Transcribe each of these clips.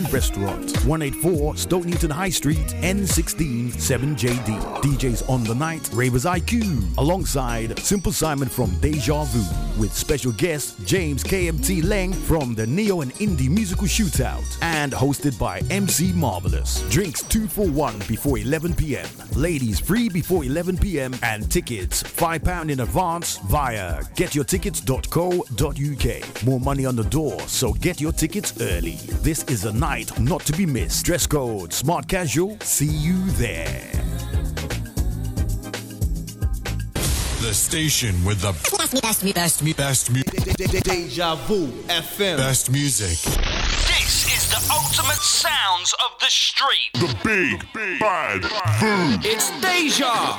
and Restaurant. 184 Stoke Newington High Street, N16 7JD. DJs on the night, Ravers IQ, alongside Simple Simon from Deja Vu, with special guest James KMT Leng from the Neo and Indie Musical Shootout, and hosted by MC Marvelous. Drinks 2 for 1 before 11 p.m. Ladies free before 11 p.m. and tickets £5 in advance via getyourtickets.co.uk. More money on the door, so get your tickets early. This is a night not to be missed. Dress code smart casual. See you there. The station with the best, best, best, best, best, Deja Vu FM. best music. This is the ultimate sounds of the street. The big, bad boom. It's Deja.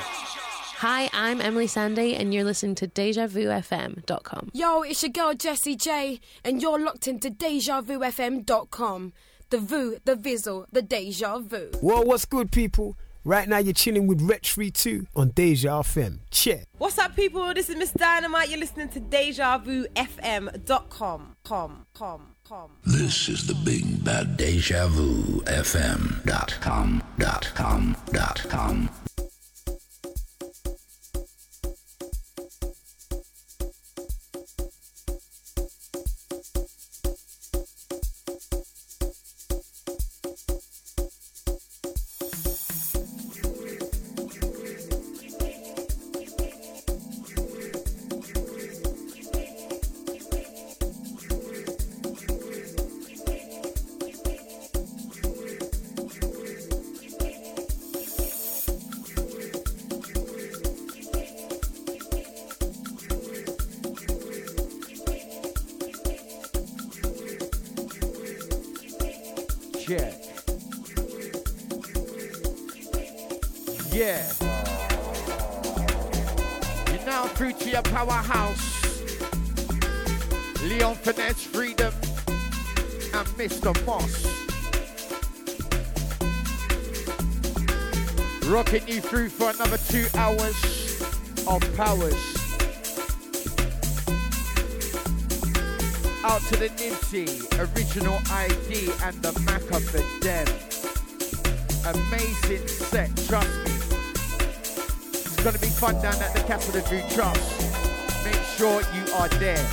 Hi, I'm Emeli Sandé, and you're listening to DejaVuFM.com. Yo, it's your girl Jessie J, and you're locked into DejaVuFM.com. The Vu, the Vizzle, the Deja Vu. Well, what's good, people? Right now, you're chilling with Retch Free 2 on Deja FM. Check. What's up, people? This is Ms. Dynamite. You're listening to DejaVuFM.com. Com, com, com. This is the big bad deja vu FM dot com dot com dot com. Out to the Nipsey, original ID and the Maca for them. Amazing set, trust me. It's gonna be fun down at the Capital View Trust. Make sure you are there.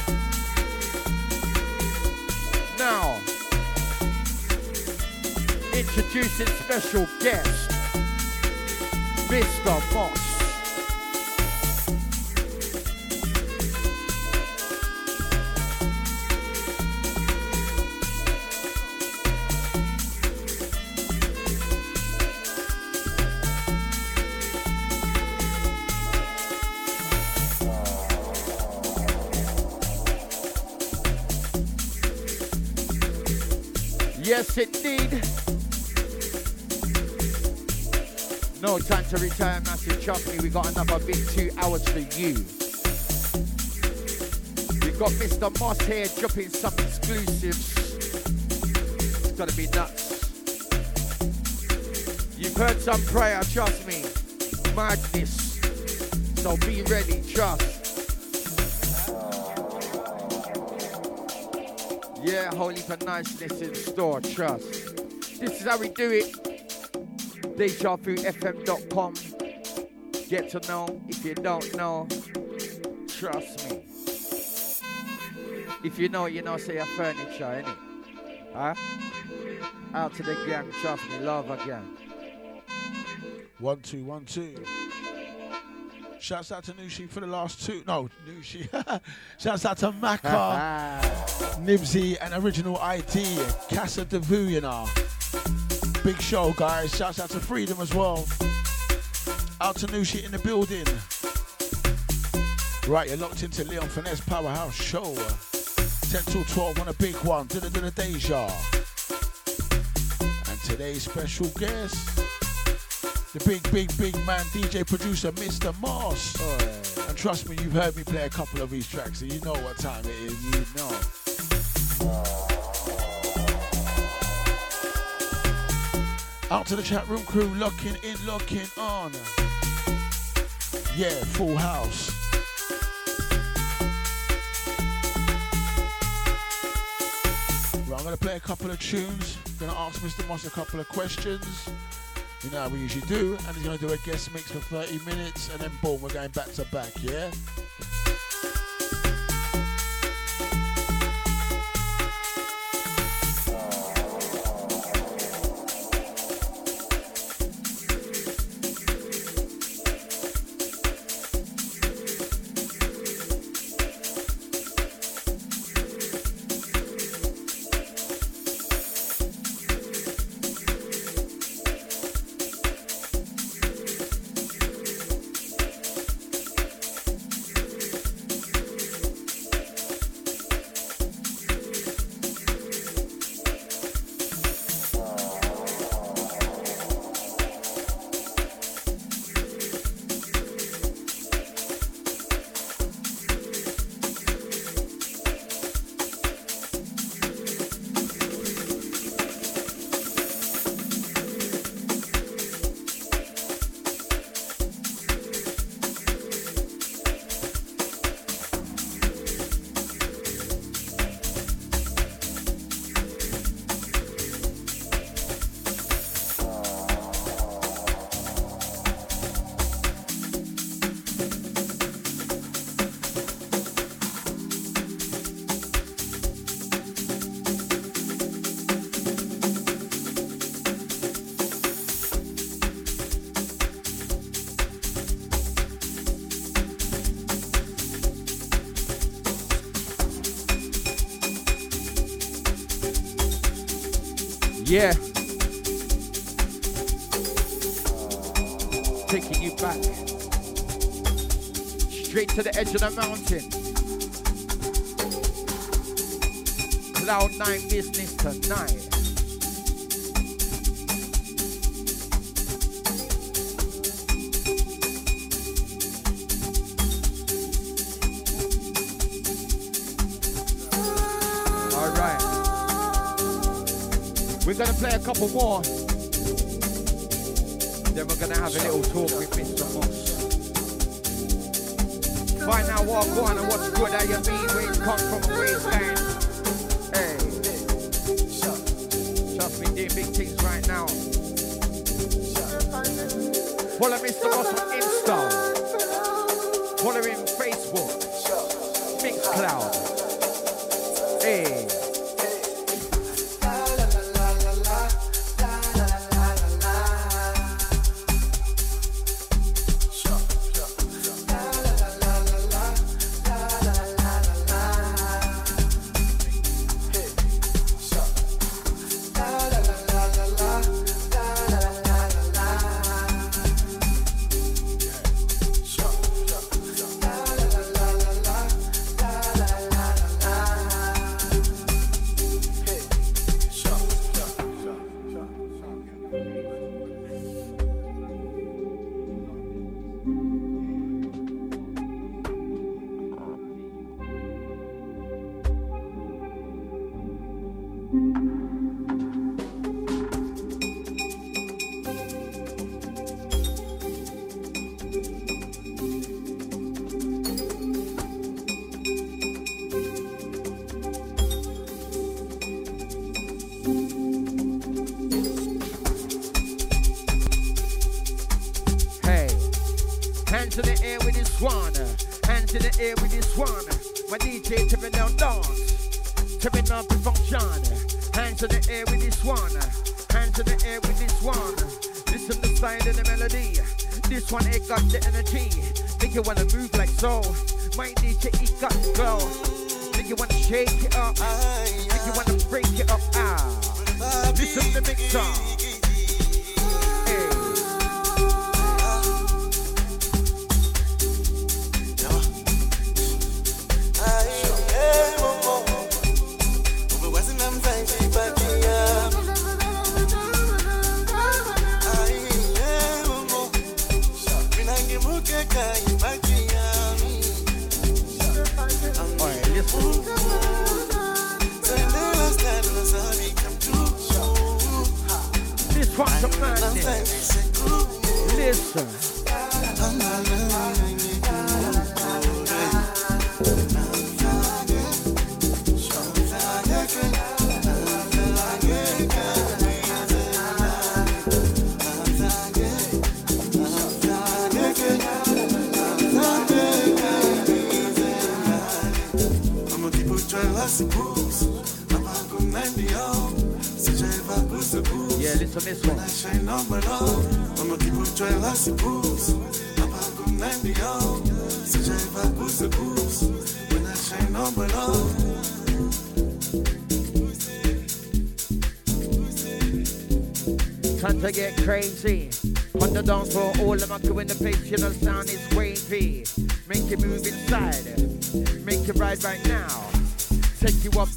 Now, introducing special guest, Mista Mos. Trust me, we got another big two hours for you. We've got Mista Mos here dropping some exclusives. It's gonna be nuts. You've heard some prayer, trust me. Madness. So be ready, trust. Yeah, holy for niceness in store, trust. This is how we do it. DejaVuFM.com. Get to know if you don't know. Trust me. If you know, you know, say your furniture, innit? Huh? Out to the gang, trust me, love again. One, two, one, two. Shouts out to Nushi for the last two. No, Nushi. Shouts out to Maka, Nibsy, and Original ID, Casa de Vu, you know. Big show, guys. Shouts out to Freedom as well. Out to Nushi in the building. Right, you're locked into Leon Finesse Powerhouse Show. 10 till 12 on a big one. Do Dinner, dinner, deja. And today's special guest, the big, big, big man, DJ producer, Mista Mos. And trust me, you've heard me play a couple of these tracks, so you know what time it is. You know. Out to the chat room crew, locking in, locking on. Yeah, full house. Right, I'm gonna play a couple of tunes. Gonna ask Mista Mos a couple of questions. You know how we usually do, and he's gonna do a guest mix for 30 minutes, and then boom, we're going back to back. Yeah. Yeah. Taking you back straight to the edge of the mountain. Cloud nine business tonight. For more. Then we're gonna have a little talk with Mista Mos. Find out what I want and what's good at your mean when you come from a wasteland. Hey, trust me, doing big things right now. Follow Mista Mos on Insta.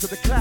to the cloud.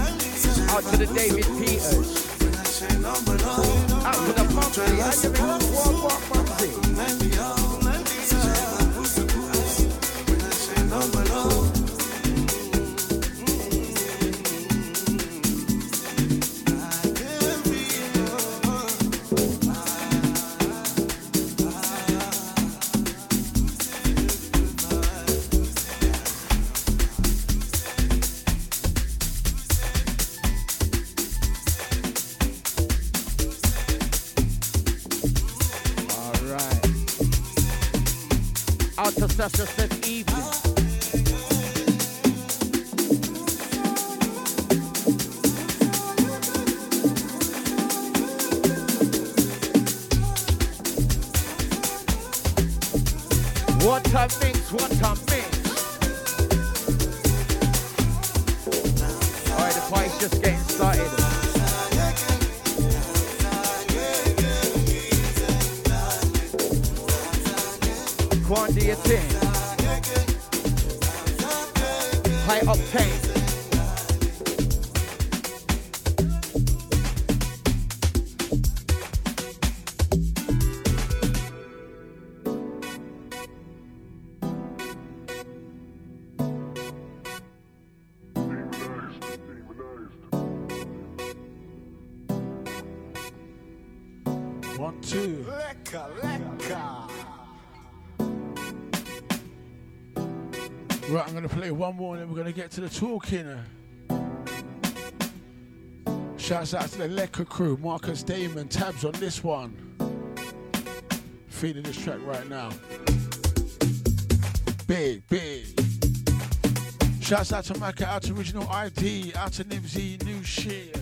Out to the David Peters. Out to the Mumpsy. How you been? Walk, walk, Mumpsy. to the Talking. Shouts out to the Lecker crew, Marcus Damon, Tabs on this one. Feeding this track right now. Big, big. Shouts out to Maca, out to Original ID, out to Nimzy, New Shit.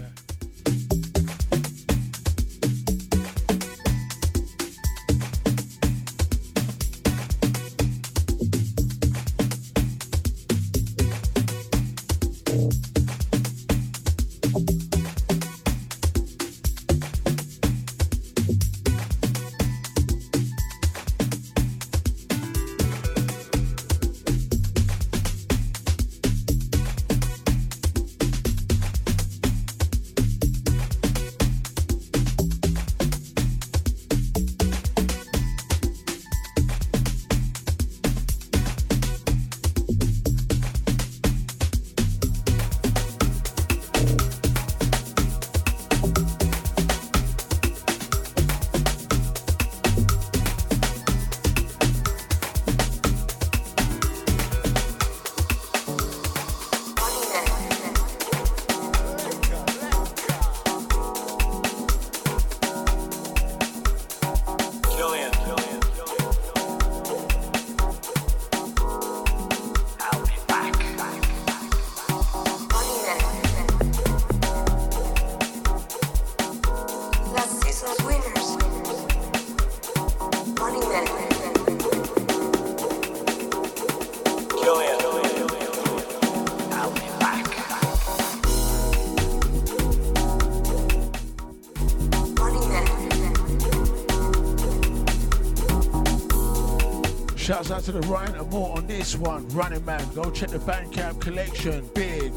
The Ryan and more on this one. Running Man. Go check the Bandcamp collection. Big.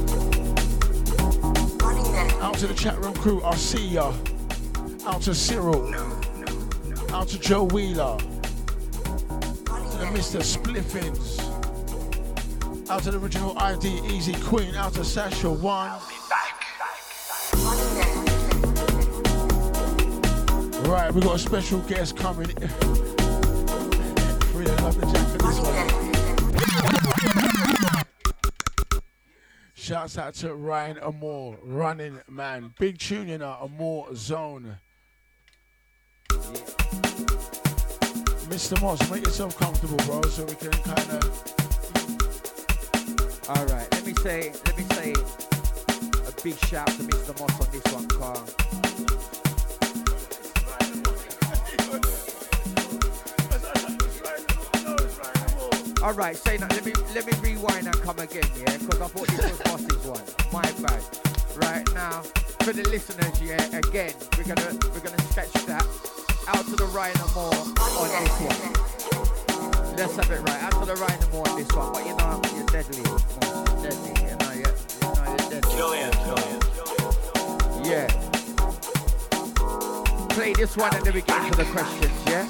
Out to the chat room crew. I'll see ya. Out to Cyril. Out to Joe Wheeler. To the Mr. Spliffins. Out to the original ID Easy Queen. Out to Sasha One. Right, we got a special guest coming. Shouts out to Ryan Amore, running man. Big tune in our Amore zone. Mista Mos, make yourself comfortable, bro, so we can kind of. All right, let me say, let me say a big shout to Mista Mos on this one, Carl. All right, say that. Let me let me rewind and come again, yeah, because I thought this was Mos's one. My bad. Right now, for the listeners, yeah, again, we're gonna we're gonna sketch that out to the Ryan and more on this one. Let's have it right. Out to the Ryan and more on this one. But you know, you're deadly, Mos, deadly. You know, you're, you know, you're deadly. Killian, Killian. Yeah. Play this one and then we get into the questions, yeah?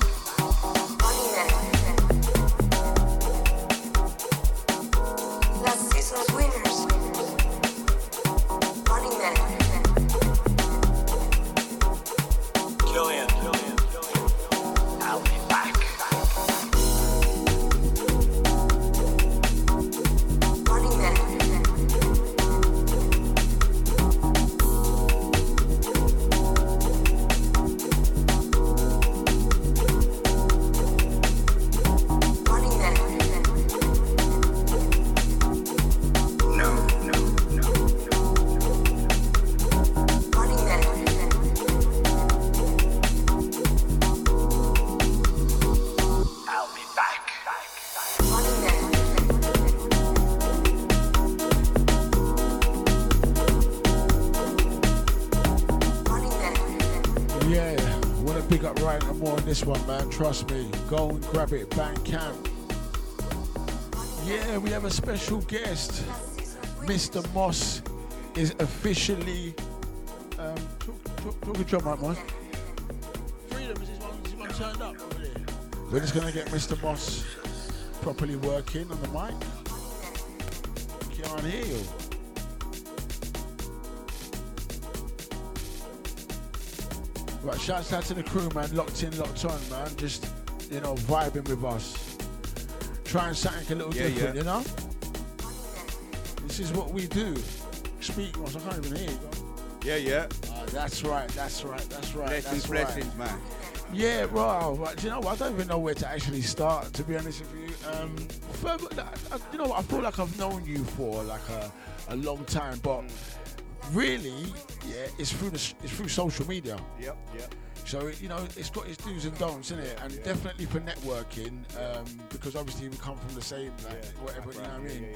Trust me. Go and grab it. Bandcamp. Yeah, we have a special guest. Mista Mos is officially. Um, talk, talk, talk to John, Mike Moss. Freedom is this one, this one turned up over there. We're just gonna get Mista Mos properly working on the mic. Can't hear you. Shouts out to the crew, man. Locked in, locked on, man. Just, you know, vibing with us. Trying something a little Yeah, different, yeah. you know? This is what we do. Speak once, I can't even hear you. Yeah, yeah. Ah, that's right, that's right, that's right. Blessings, that's blessings, right. man. Yeah, bro. But do you know what? I don't even know where to actually start. To be honest with you, um, I- you know what? I feel like I've known you for like a, a long time, but really, yeah, it's through the it's through social media. Yep, yep. So you know, it's got its do's and don'ts, isn't it? And definitely for networking, um, because obviously we come from the same, like whatever. You know what I mean?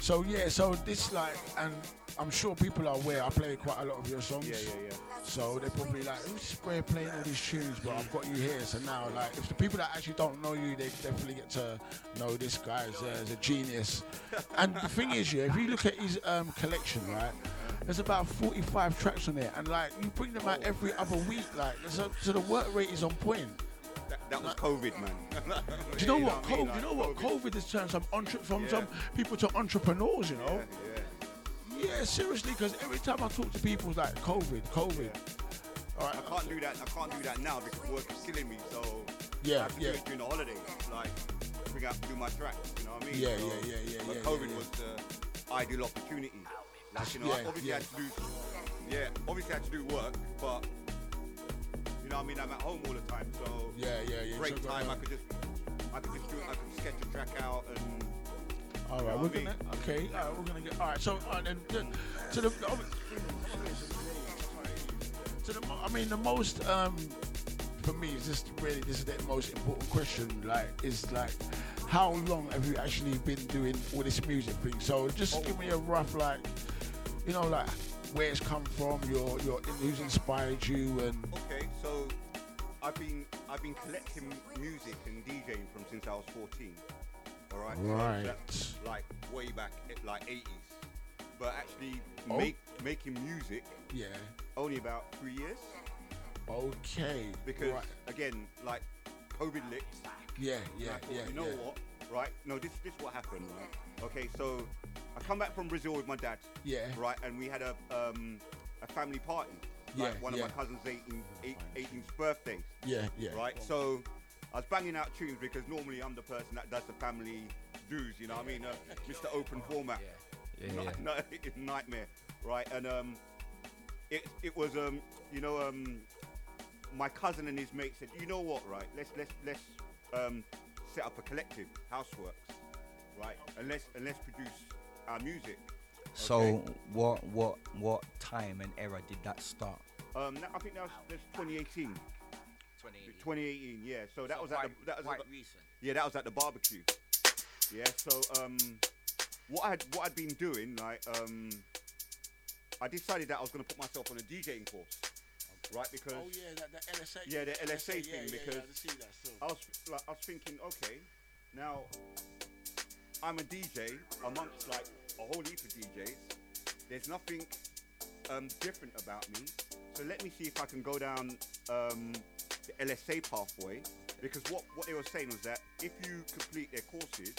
So yeah, so this like, and I'm sure people are aware. I play quite a lot of your songs. Yeah, yeah, yeah. So they're probably like, who's Spray playing all these tunes, but I've got you here. So now, like, if the people that actually don't know you, they definitely get to know this guy as a, as a genius. and the thing is, yeah, if you look at his um, collection, right, there's about 45 tracks on there, and like you bring them out every other week, like, so, so the work rate is on point. That, that was COVID, man. Do you know what? I mean? COVID, you know what? COVID has turned some entre- from Yeah. some people to entrepreneurs. You know. Yeah, seriously, because every time I talk to people, it's like COVID, COVID. All right, I can't do that. I can't do that now because work is killing me. So Yeah, I have to yeah. do it during the holidays, like bring out do my tracks. You know what I mean? Yeah, So, yeah, yeah, yeah, But COVID yeah, yeah. was the ideal opportunity. Like, you know, I Yeah, obviously yeah. had to do. Yeah, obviously I had to do work, but you know what I mean. I'm at home all the time, so Yeah, yeah, yeah. Break time, uh, I could just, I could just do, I could sketch a track out and. All you right, know we're I mean? gonna okay. All right, we're gonna get all right. So, then, then to the, to the, I mean, the most um for me is just really this is the most important question. Like, is like, how long have you actually been doing all this music thing? So, just give me a rough like, you know, like where it's come from, your your who's inspired you, and Okay, so I've been I've been collecting music and DJing from since I was 14. All right. Right. So like way back, eh, like 80s. But actually, Oh. make, making music. Yeah. Only about three years. Okay. Because right. again, like COVID licks. Yeah, yeah, yeah, You know yeah. what? Right? No, this this what happened. Right? Okay, so I come back from Brazil with my dad. Yeah. Right, and we had a um a family party. Yeah, Like one yeah. of my cousin's 18, eight- 18th birthdays. Yeah, yeah. Right. So I was banging out tunes because normally I'm the person that does the family dues. You know what I mean? Uh, Mr. Open Format. Yeah, yeah. it's nightmare. Right, and um, it it was um, you know um, my cousin and his mate said, you know what, right? Let's let's let's um, set up a collective, Houseworks, right? And let's and let's produce our music. So what what what time and era did that start? Um, that- I think that was that's 2018. 2018, yeah. So that So was at the that was quite at the- recent. Yeah, that was at the barbecue. Yeah. So um, what I had what I'd been doing, like um, I decided that I was going to put myself on a DJing course, right? Because Oh yeah, that, that LSA. Yeah, the LSA yeah, thing yeah, because yeah, I see that still. I was like, I was thinking, okay, now I'm a DJ amongst like a whole heap of DJs. There's nothing um, different about me, so let me see if I can go down um, the LSA pathway. Because what, what they were saying was that if you complete their courses,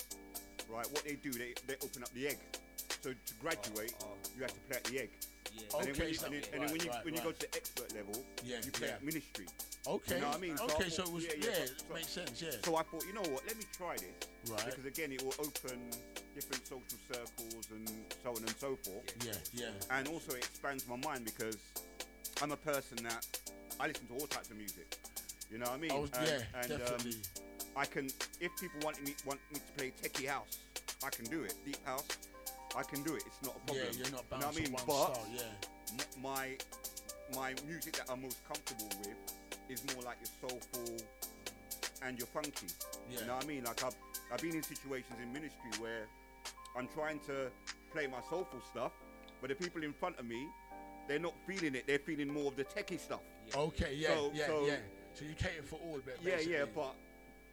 right, what they do, they, they open up the egg. So to graduate, you have to play at the egg. And then when you, so- and then, and then when you right, when you right, go to the expert level, Yeah, you play yeah. ministry. Okay. You know what I mean? Okay, I so it was- yeah, makes sense, yeah. So I thought, you know what? Let me try this. Right. Because again, it will open different social circles and so on and so forth. Yeah, yeah. And also it expands my mind because I'm a person that I listen to all types of music. You know what I mean? Oh, and, yeah, and, definitely. Um, I can, if people want me want me to play techie house, I can do it. Deep house, I can do it. It's not a problem. Yeah, you're not You know bound what I mean? one but style, yeah. m- my my music that I'm most comfortable with is more like your soulful and your funky. Yeah. You know what I mean? Like I've I've been in situations in ministry where I'm trying to play my soulful stuff, but the people in front of me, they're not feeling it. They're feeling more of the techie stuff. Okay, yeah, So- yeah, so- yeah. So you cater for all, ba- Yeah, basically. yeah, but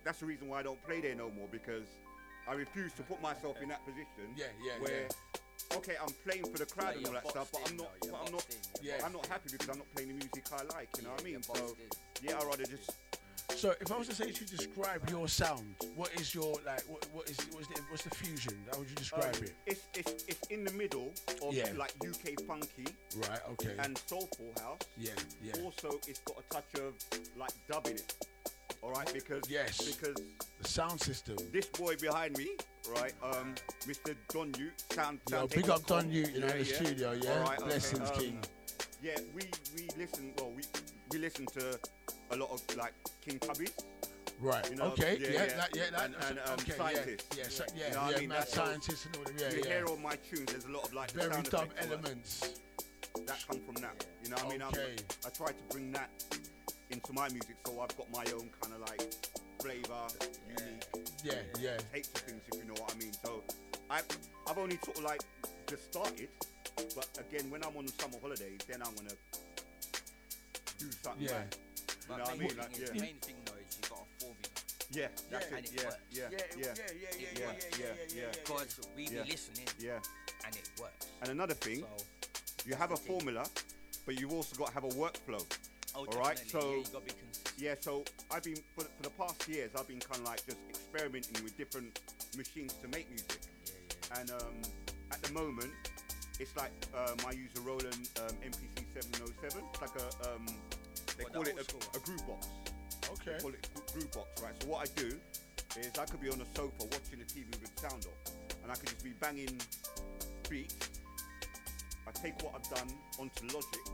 that's the reason why I don't play there no more because I refuse to put myself in that position. Yeah, yeah, where, Okay, I'm playing for the crowd Like and all that stuff, but I'm not. though, But I'm not. in, you're I'm not happy because I'm not playing the music I like. You know what I mean? So boxed yeah, I'd rather just. So if I was to say to describe your sound, what is your like? What, what is what's the, what's the fusion? How would you describe um, it? It's it's it's in the middle of Yeah. like UK funky. Right, okay. And soulful house. Yeah, yeah. Also, it's got a touch of like dubbing it. All right, because Yes. because The sound system. this boy behind me, right, um, Mr. Don Ute, sound. Yo, soundtape big up. Don Ute, you know, in the studio, yeah? All right, okay, Blessings, um, King. Yeah, we we listen. Well, we we listen to a lot of like King Tubbies. Right. You know, okay. yeah, Yeah. yeah. That, yeah. That, And- and, um, okay. scientists. Yeah. Yeah. So, yeah. You know what I mean? Mad scientists and all them. Yeah. you yeah. hear all my tunes. There's a lot of like Very sound dub effects, all that. elements. that come from that. You know what I mean? I'm- I try to bring that into my music, so I've got my own kind of like flavor, unique Yeah. Yeah. takes of things, if you know what I mean. So I, I've only sort of like just started, but again, when I'm on summer holidays, then I'm gonna do something. Yeah. Right. You But know what I mean? Like, yeah. the main thing though is you got a formula. Yeah, that's and it. it Yeah, works. yeah, Yeah, yeah, yeah, yeah, yeah, yeah, yeah, yeah, yeah, yeah, yeah. Because we Yeah. be listening yeah. and it works. And another thing, So, you have a formula, but you've also got to have a workflow. Oh, All right, so yeah, you gotta be yeah, so I've been for, for the past years, I've been kind of like just experimenting with different machines to make music. And um, at the moment, it's like um, I use a Roland um, MPC 707. It's like a um, they What, call the it a, a groove box. Okay. They call it groove box, right? So what I do is I could be on a sofa watching the TV with sound off, and I could just be banging beats. I take what I've done onto Logic,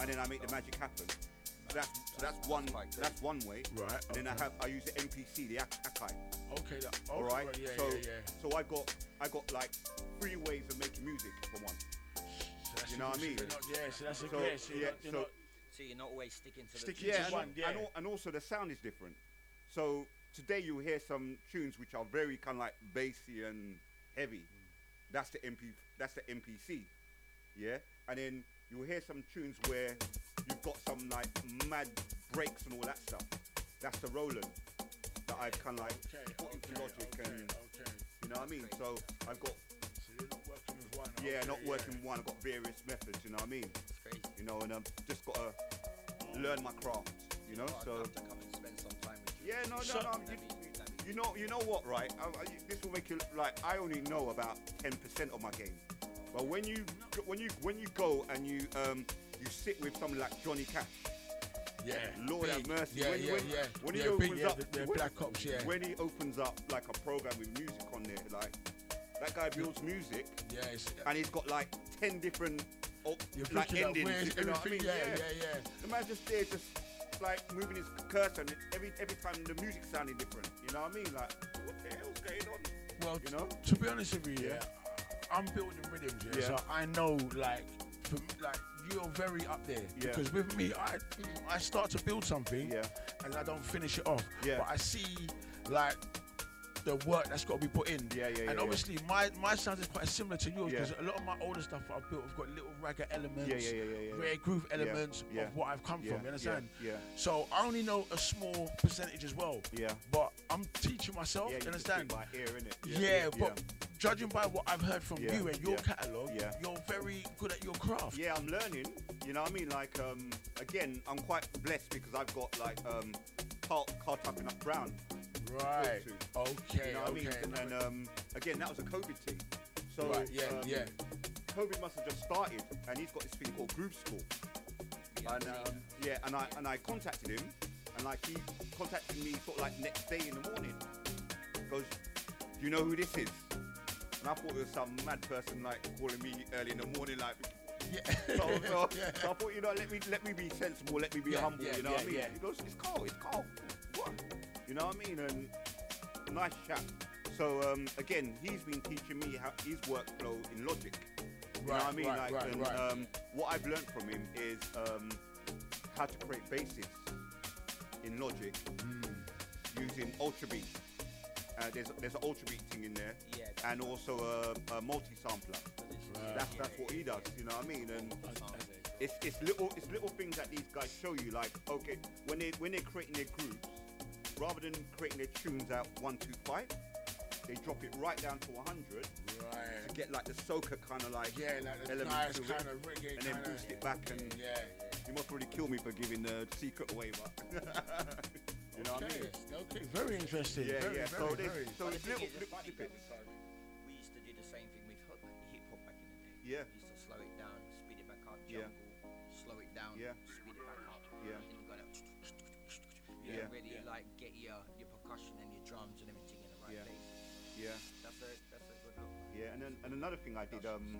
and then I make the magic happen. So that's so that's one that's one way. Right, And then I have I use the MPC, the Ak- Akai. Okay. That, okay, right. right, Yeah. so yeah. Yeah. so I got I got like three ways of making music for one. So You know what I mean? you're not- Yeah. So that's a So, great. So yeah, not- so- So you're not always sticking to the Sticking Yeah, to and, one, yeah. and, al- and also the sound is different. So today you'll hear some tunes which are very kind of like bassy and heavy. Mm. That's the MP. That's the MPC. Yeah, and then you'll hear some tunes where you've got some like mad breaks and all that stuff. That's the Roland. that I've kind of like put into Logic and you know what I mean. So I've got yeah, not working with one. I've got various methods. You know what I mean? You know, and I've just got to learn my craft. You know, so yeah, no, no, no. You, you know, you know what, right? I, I, this will make you like I only know about ten percent of my game, but when you when you when you go and you um you sit with someone like Johnny Cash. Yeah, Lord have mercy. Yeah, when, yeah, when, yeah. when Yeah, he big, opens yeah, up, when, Black Ops, yeah. when he opens up like a program with music on there, like that guy builds music. Yeah, it's, and he's got like ten different oh, like endings. you know what I mean? everything, yeah, yeah, yeah. The man just there, just like moving his cursor, and every every time the music sounding different. You know what I mean? Like, what the hell's going on? Well, you know. to be honest with you, yeah, I'm building rhythms, yeah, Yeah. so I know, like, for, me- like you're very up there Yeah. because with me, I I start to build something, yeah. and I don't finish it off, Yeah. but I see, like. The work that's got to be put in, Yeah, yeah, and yeah, obviously my my sound is quite similar to yours Yeah. because a lot of my older stuff I've built have got little ragga elements, Yeah, yeah, yeah, yeah, yeah. rare groove elements yeah, of what I've come yeah, from. You understand? Yeah, yeah. So I only know a small percentage as well. Yeah. But I'm teaching myself. Yeah, you understand? by ear, innit? Yeah, Yeah, but judging by what I've heard from Yeah, you and your yeah, catalogue, yeah. you're very good at your craft. Yeah, I'm learning. You know what I mean? Like, um, again, I'm quite blessed because I've got like um, Carl, Carl Tucker up Brown. Right. Okay. You know what okay. I mean? And um, again, that was a COVID thing. So Right, yeah, um, yeah. COVID must have just started, and he's got this thing called Groove School. and um, yeah, and I and I contacted him, and like he contacted me sort of like next day in the morning. He goes, "Do you know who this is?" And I thought it was some mad person like calling me early in the morning, like. Yeah. So, so, Yeah. so I thought, you know, let me let me be sensible, let me be Yeah, humble. yeah, you know yeah, what I mean? yeah. He goes, "It's Carl, it's Carl." What? You know what I mean? And nice chap. So um, again, he's been teaching me how his workflow in Logic. You know what I mean? right, like, right, and, right. Um, what I've learned from him is um, how to create bases in Logic using Ultrabeat. Uh, there's there's an Ultrabeat thing in there, and also a, a multi-sampler. That's that's what he does. You know what I mean? And it's it's little it's little things that these guys show you. Like okay, when they when they're creating their groups, rather than creating their tunes out one two five, they drop it right down to 100 Right. to get like the soca kind of like Yeah, like the elements nice to it, of reggae and then kinda- boost it back and Yeah. you must really kill me for giving the secret away, but you know what I mean? Okay, very interesting. Yeah, very, yeah. Very, so there's very. so But the it's thing little, is, little snippets. we used to do the same thing with hip hip hop back in the day. Yeah. Another thing I did, um,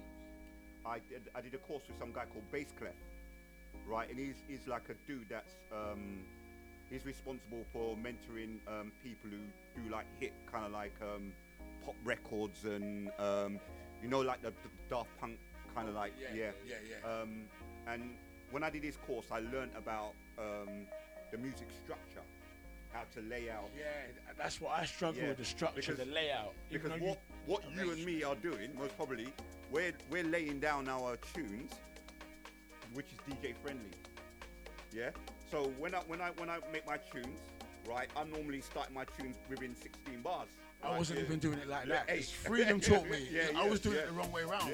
I did I did a course with some guy called Bass Clef, right? And he's he's like a dude that's um, he's responsible for mentoring um, people who do like hit kind of like um, pop records and um, you know like the, the Daft Punk kind of like Yeah, yeah yeah, yeah. Um, and when I did his course, I learned about um, the music structure, how to lay out. Yeah, that's what I struggle Yeah, with the structure, because- the layout. Because though you- what, what you and me are doing, most probably, we're, we're laying down our tunes, which is DJ friendly. Yeah? So when I when I when I make my tunes, right, I'm normally starting my tunes within 16 bars. I right? wasn't Yeah. even doing it like that. It's freedom taught me. Yeah, I was doing it the wrong way around.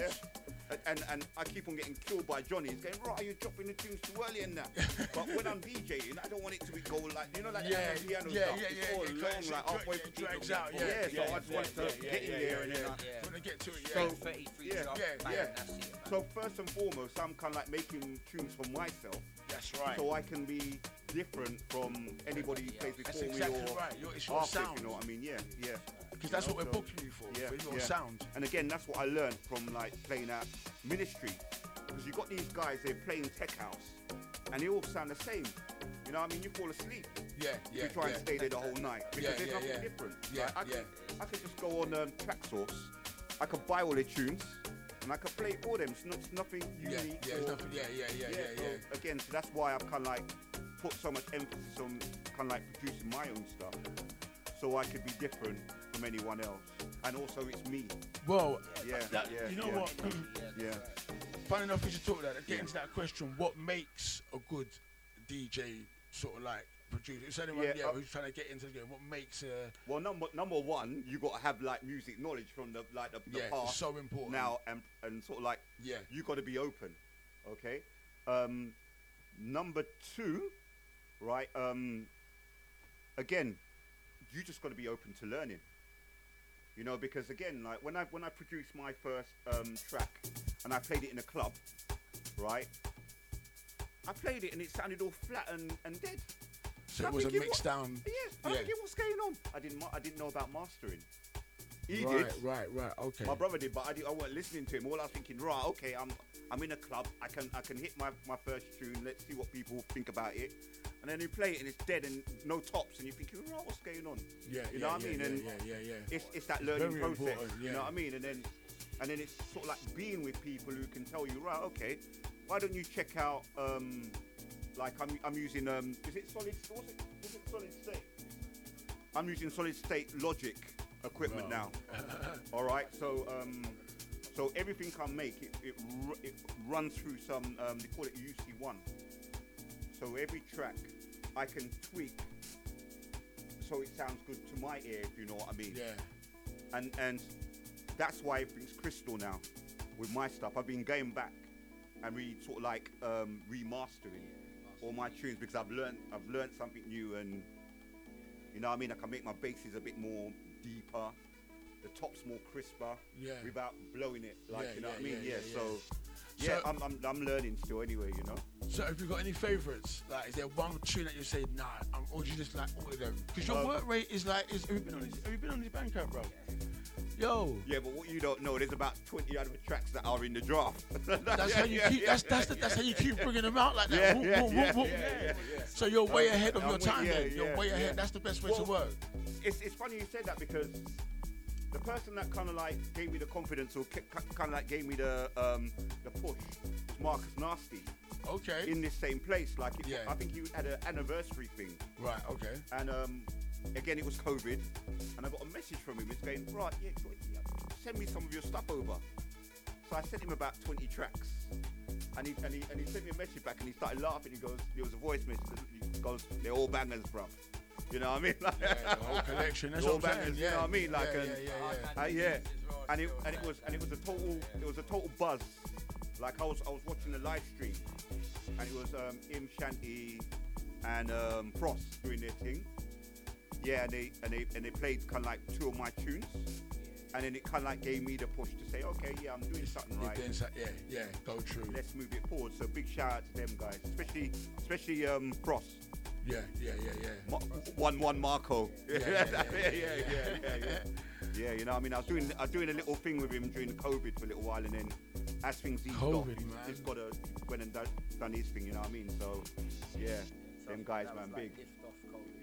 Yeah. And, and and I keep on getting killed by Johnny. He's going, right, are you're dropping the tunes too early and that. but when I'm DJing, I don't want it to be go like, you know, like Yeah, the piano yeah, stuff. yeah, yeah, all long, like halfway dra- through drags the- out, yeah, Yeah, yeah, so I just yeah, want yeah, to yeah, get in yeah, there and yeah, then yeah. When I get to it, yeah. so, 33 yeah, yeah, bang, yeah. that's it, man. So first and foremost, I'm kind of like making tunes for myself. That's right. So I can be different from anybody who plays before That's me or right. Your- it's your after, sound. You know what I mean? Yeah, yeah. Because that's know, what we're booking you for, Yeah, for your yeah. sound. And again, that's what I learned from like playing at Ministry. Because you got these guys, they're playing tech house, and they all sound the same. You know what I mean? You fall asleep. Yeah, If yeah, you try yeah. and stay there the whole night because Yeah, there's yeah, nothing yeah. different. Yeah, Like, I yeah. Could, I could just go on um, Traxsource. I could buy all their tunes, and I could play all them. It's, not, it's nothing unique. yeah, it's or- nothing- yeah, yeah, yeah, yeah, so yeah. Again, so that's why I've kind of like put so much emphasis on kind of like producing my own stuff, so I could be different from anyone else, and also it's me. Well, Yeah, that- yeah, you know yeah. what? Yeah. Funny enough, we should talk about that. Getting to that question, what makes a good DJ sort of like producer, if anyone, Yeah, yeah, uh, who's trying to get into the game, what makes uh, Well, number number one, you got to have like music knowledge from the like the, the Yeah, it's past. so important. now, and and sort of like Yeah. you got to be open. Okay. Um, number two, right? Um, again, you just got to be open to learning. You know, because again, like when I when I produced my first um, track and I played it in a club, right? I played it and it sounded all flat and, and dead. so I'm it was a mixed down. Yeah, I'm Yeah. thinking, what's going on? I didn't, ma- I didn't know about mastering. He right, did. right, right. Okay. My brother did, but I, did, I wasn't listening to him. All I was thinking, right, okay, I'm, I'm in a club. I can, I can hit my, my first tune. Let's see what people think about it. And then you play it and it's dead and no tops, and you're thinking, right, what's going on? Yeah, you yeah, know what yeah, I mean? yeah, and yeah, yeah, yeah. It's, it's that learning Very process. You know what I mean? And then, and then it's sort of like being with people who can tell you, right, okay, why don't you check out, um, like I'm, I'm using, um, is it solid? What's it? Is it solid state? I'm using solid state logic equipment Wow. now. All right, so um, so everything I make it it, it runs through some um, they call it UC1. So every track I can tweak so it sounds good to my ear, if you know what I mean. Yeah. And and that's why everything's crystal now with my stuff. I've been going back and re sort of like um, remastering all my tunes because I've learned I've learned something new and you know what I mean. I can make my basses a bit more deeper, the tops more crisper, Yeah. without blowing it. Like Yeah, you know what I mean. yeah, Yeah. yeah, so yeah. yeah, So- I'm, I'm I'm learning still anyway. You know. So, have you got any favourites? Like, is there one tune that you say, nah, um, or do you just like all of them? Because your Um, work rate is like, is, have you been on his, have you been on his Bandcamp, bro? Yo. Yeah, but what you don't know, there's about 20 other tracks that are in the draft. That's how you keep. That's that's the, that's how you keep bringing them out like that. Yeah, Whoop, yeah, whoop, yeah, whoop, whoop. yeah, yeah, yeah. So you're way Um, ahead of I'm your time. yeah, then. You're yeah, way ahead. yeah. That's the best way Well, to work. It's, it's funny you said that because the person that kind of like gave me the confidence or kind of like gave me the um, the push was Marcus Nasty. Okay. In this same place, like it, Yeah. I think he had an anniversary thing. Right. Okay. And um, again, it was COVID, and I got a message from him. It's going right, yeah, send me some of your stuff over. So I sent him about 20 tracks, and he and he and he sent me a message back, and he started laughing. He goes, there was a voice message. He goes, they're all bangers, bro. You know what I mean? Like, Yeah, the whole collection, that's all what bangers. You know what I mean? Like, Yeah, and, yeah, yeah, uh, yeah. And it and it was and it was a total it was a total buzz. Like I was I was watching the live stream, and it was um, Im Shanti and um, Frost doing their thing. Yeah, and they and they and they played kind of like two of my tunes, and then it kind of like gave me the push to say, okay, yeah, I'm doing something right. Doing so, yeah, yeah, go true. Let's move it forward. So big shout out to them guys, especially especially um, Cross. Yeah, yeah, yeah, yeah. Ma- one one Marco. Yeah, yeah, yeah, yeah, yeah, yeah, yeah. yeah, you know, I mean, I was doing I was doing a little thing with him during COVID for a little while, and then as things eased off, he's, he's got to went and done, done his thing. You know what I mean? So yeah, so them guys, man, like big.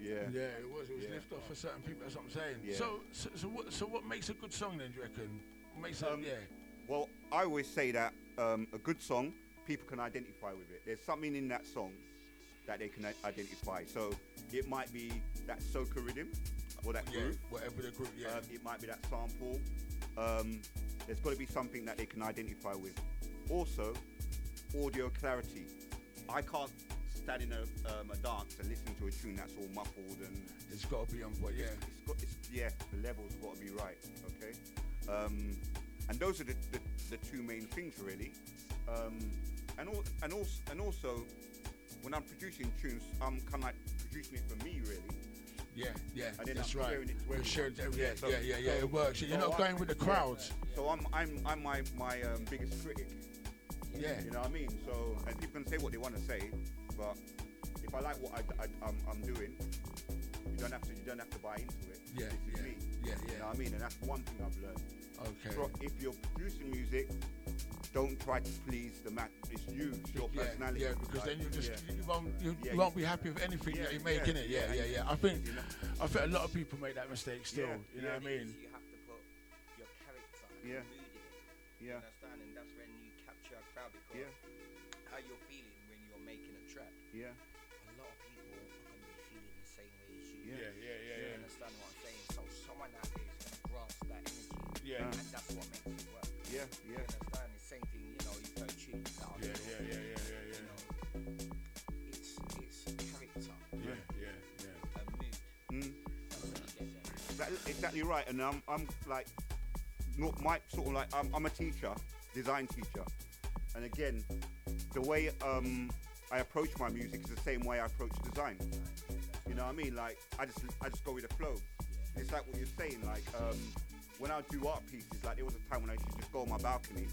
Yeah. Yeah, it was. It was Yeah. lift off for certain people. That's what I'm saying. Yeah. So, so, so what? So, what makes a good song then? Do you reckon? What makes it? Um, yeah. Well, I always say that um, a good song, people can identify with it. There's something in that song that they can identify. So it might be that soca rhythm or that Yeah, groove. whatever the group. Yeah. Uh, it might be that sample. Um, there's got to be something that they can identify with. Also, audio clarity. I can't stand in a, um, a dance and listen to a tune that's all muffled and. It's got to be on point. Yeah. It's got, it's, yeah, the levels got to be right. Okay. Um, and those are the, the, the two main things really. Um, and al- and also and also when I'm producing tunes, I'm kind of like producing it for me really. Yeah, yeah, And then that's I'm right. sharing it to everyone. sharing to everyone. so- yeah, yeah, yeah, so- it works. You're so not going with the yeah. crowds. So I'm I'm I'm my my um, biggest critic. Yeah. You know what I mean? So and people can say what they want to say, but if I like what I, I am I'm doing, you don't have to you don't have to buy into it. Yeah, this is yeah, me. yeah, You know what I mean? And that's one thing I've learned. Okay. Pro- if you're producing music, don't try to please the man. It's you, it's your Yeah, personality. yeah, because then you just yeah. you won't you, Yeah, you won't be happy with anything yeah, that you make, making yeah, it. Yeah, yeah, yeah, yeah. I think you know? I think a lot of people make that mistake still. Yeah, you know yeah. what I mean? You have to put your character and Yeah. mood in it. You Yeah. understand? And that's when you capture a crowd because yeah. A lot of people are going to be feeling the same way as you. Yeah, yeah, yeah. You yeah. understand what I'm saying? So someone that is going to grasp that energy. Yeah. And that's what makes it work. Yeah, yeah. You understand? the same thing, you know, you go tune down. Yeah, yeah, yeah, yeah, yeah, yeah. You know, it's, it's character. Yeah, yeah, yeah. A mood. Mm. That, exactly right, and I'm, I'm like, not my sort of like, I'm, I'm a teacher, design teacher, and again, the way um, I approach my music is the same way I approach design. You know what I mean? Like, I just, I just go with the flow. It's like what you're saying. Like, um, when I do art pieces, like there was a time when I used to just go on my balcony,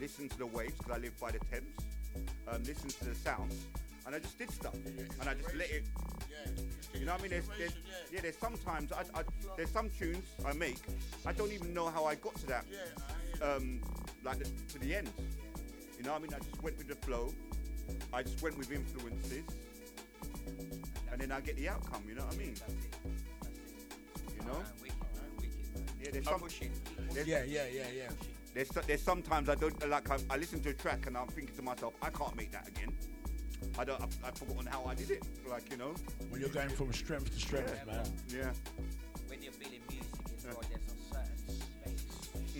listen to the waves because I live by the Thames, um, listen to the sounds, and I just did stuff, and I just let it. You know what I mean? There's, there's, yeah, there's sometimes I, I, there's some tunes I make. I don't even know how I got to that, um, like the, to the end. You know what I mean? I just went with the flow. I just went with influences, and then I get the outcome. You know what I mean? You know? Yeah, there's some. there's- Yeah, yeah, yeah, yeah. There's there's sometimes I don't like I, I listen to a track and I'm thinking to myself I can't make that again. I don't I've, I've forgotten how I did it. Like you know. When you're going from strength to strength, Yeah. man. Yeah. When you're building music as well, Yeah. there's a certain space,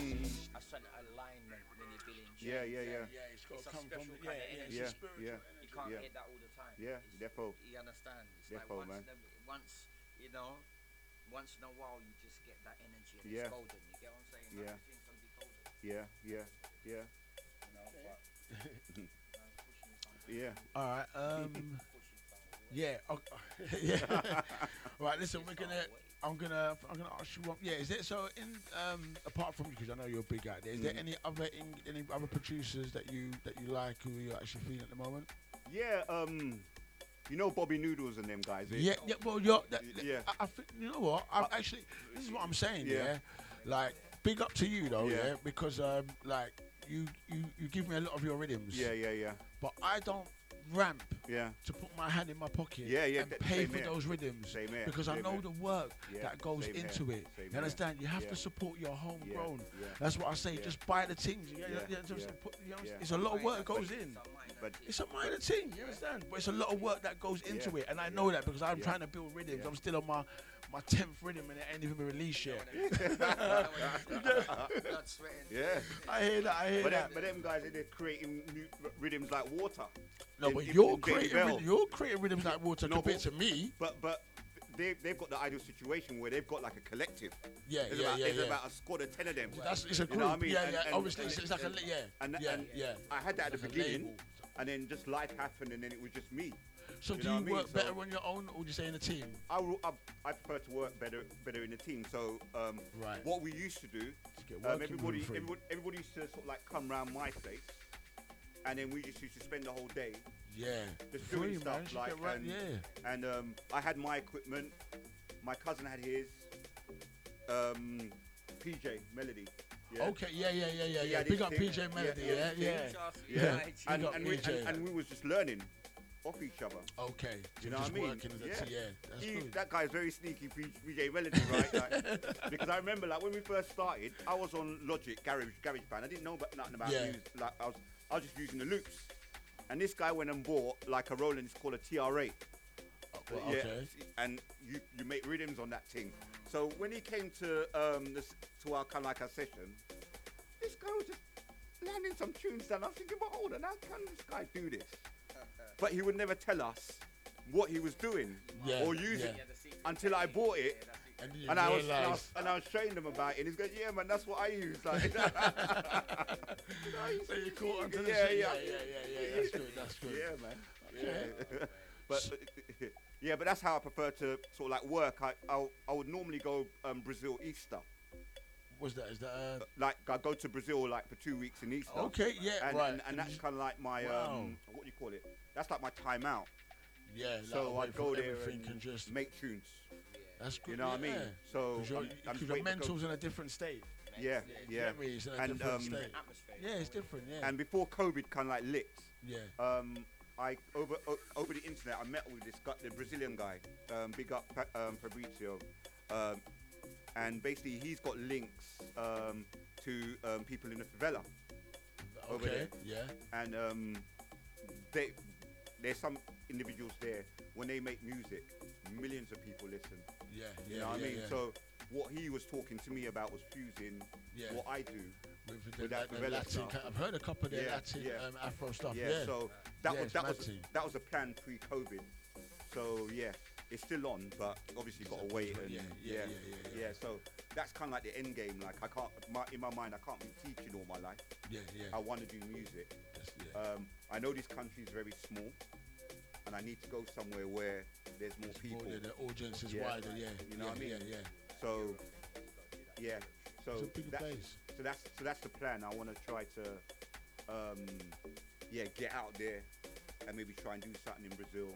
Mhm. a certain alignment when you're building. Yeah, yeah, yeah. Yeah, it's got It's to a come special from kind yeah, of yeah, energy. Yeah, yeah. You can't Yeah. get that all the time. Yeah, It's- defo. You understand? It's Defo, like once, man. in a- once you know, once in a while you just get that energy and Yeah. it's golden. You get what I'm saying? Yeah. Everything's gonna be golden. Yeah, yeah, yeah. You know, but yeah. All right. Um. Yeah. Okay. yeah. right. Listen, we're gonna. I'm gonna. I'm gonna ask you one. Yeah. Is there so in um apart from you, because I know you're a big there. Is there Mhm. any other in, any other producers that you that you like who you're actually feeling at the moment? Yeah, um you know Bobby Noodles and them guys. eh? Yeah. Yeah. Well, you're. That, yeah. I, I think you know what. I actually. This is what I'm saying. Yeah. Yeah. Like big up to you though. Yeah. Yeah. because um like you you you give me a lot of your rhythms. Yeah, yeah, yeah. But I don't ramp Yeah. to put my hand in my pocket Yeah, yeah, and th- pay for here. those rhythms because I know here. the work Yeah, that goes into here, it. same You understand? You have to support your homegrown. That's what I say. Just buy the things. It's a lot of work that goes in. But It's a minor thing, you understand? But it's a lot of work that goes into Yeah, it, and I know that because I'm yeah. trying to build rhythms. Yeah. I'm still on my my tenth rhythm, and it ain't even been released yet. Blood, sweat, and Yeah. I hear that. I hear but that. Them, but them guys, they're creating new rhythms like water. No, In- but in- you're in creating you're creating rhythms like water No, compared but- to me. But but they they've got the ideal situation where they've got like a collective. Yeah, There's yeah, about, yeah, There's yeah. about a squad of ten of them. That's- it's a You know what I group, mean? yeah, And- yeah. and- Obviously, and- it's- it's like a yeah, And, yeah, and yeah. I had that at It's the beginning, label. And then just life happened, and then it was just me. So do you I mean? work So- better on your own, or would you say in a team? I, I, I prefer to work better better in a team. So um, Right. what we used to do, um, everybody, everybody everybody used to sort of like come round my place, and then we just used to spend the whole day Yeah. just doing stuff like right- and, yeah. and um, I had my equipment, my cousin had his, um, PJ Melody. Yeah. Okay, yeah, yeah, yeah, yeah, yeah. Big up. PJ Melody, yeah, yeah. Yeah. yeah. And, and, we, and, and we was just learning off each other. Okay, You so know what I mean? working as a team, yeah, that's He- good. That guy's very sneaky, PJ Melody, right? Like, because I remember, like, when we first started, I was on Logic, Garage, Garage Band. I didn't know about, nothing about Yeah. music. Like, I was, I was just using the loops. And this guy went and bought like a Roland, it's called a TR8. Well, yeah, okay. and you, you make rhythms on that thing. So when he came to um this, to our kind of like a session, this guy was just landing some tunes down. I was thinking, but hold on, how can this guy do this? But he would never tell us what he was doing Yeah, or using yeah. until I bought it. And And I, was, and, I was, and I was showing them about it, and he's going, "Yeah, man, that's what I use." Like, So you caught onto the yeah, yeah, Yeah, yeah, yeah, yeah. That's good. That's good. Yeah, man. Okay. Yeah. but yeah, but that's how I prefer to sort of like work. I I, I would normally go um, Brazil Easter. What's that? Is that? Uh, Like I go to Brazil like for two weeks in Easter. Okay, yeah, and, right. And, and that's kind of like my Wow. um, what do you call it? That's like my time out. yeah. So I go there and and just make tunes. That's good. You know what I yeah. mean? So because your, I'm- I'm just your waiting to go- mental's in a different state. Yeah, You yeah. get me? It's in a And, different um, state. Yeah, it's different. Yeah. And before COVID kind of like lit, Yeah. um, I over o- over the internet I met with this guy, the Brazilian guy, um, big up Pa- um, Fabrizio, um, and basically he's got links um, to um, people in the favela. over Okay, there. yeah. And um, they, there's some individuals there when they make music, millions of people listen. Yeah, You know what yeah, I mean? yeah. So what he was talking to me about was fusing Yeah. what I do With with, the- that Latin. I've heard a couple of their Latin, um, Afro stuff, yeah. So that Yeah, was that was that was a plan pre-COVID. So yeah, it's still on, but obviously got to wait and yeah, yeah, yeah, yeah, yeah, So that's kind of like the end game. Like I can't, my, in my mind, I can't be teaching all my life. Yeah, yeah. I want to do music. Um, I know this country is very small, and I need to go somewhere where there's more people. yeah, the audience is wider, yeah, You know yeah, what I mean? yeah, yeah. So, yeah. So that's, so that's so that's the plan. I want to try to, um, yeah, get out there and maybe try and do something in Brazil,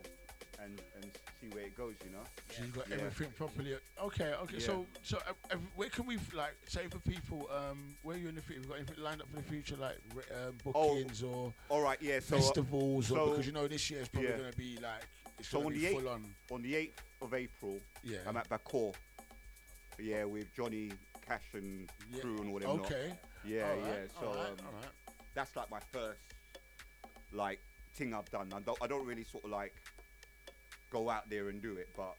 and and see where it goes. You know. So you got Yeah. everything properly. Okay, okay. Yeah. So, so uh, uh, where can we like say for people? Um, where you in the future? We've got anything lined up for the future, like um, bookings or all right, yeah. So, uh, festivals, or because you know this year is probably yeah. going to be like it's So on the eighth, on. on the eighth of April, Yeah. I'm at Bacor. Yeah, with Johnny Cash and Yeah. crew and all them. lot. Okay. Yeah, Alright, yeah. So alright, um, alright. that's like my first like thing I've done. I don't I don't really sort of like go out there and do it, but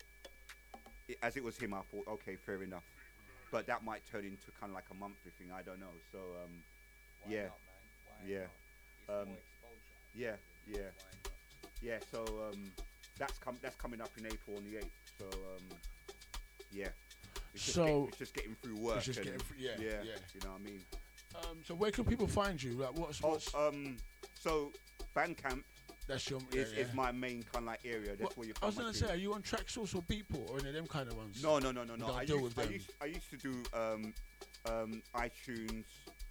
it, as it was him, I thought okay, fair enough. But that might turn into kind of like a monthly thing. I don't know. So um, yeah, yeah, um, yeah, yeah, yeah. So um, that's com- that's coming up in April on the eighth. So um, yeah. It's just, So- it's just getting through work. It's just getting through- yeah, yeah, yeah. You know what I mean? Um, so where can people find you? Like what's Oh, what's um, so Bandcamp. That's your is, yeah, is my main kind of like area. That's What- where you. I was gonna say, are you on Traxsource or Beatport or any of them kind of ones? No, no, no, no, no. I deal used, with I used, I used to do um, um, iTunes,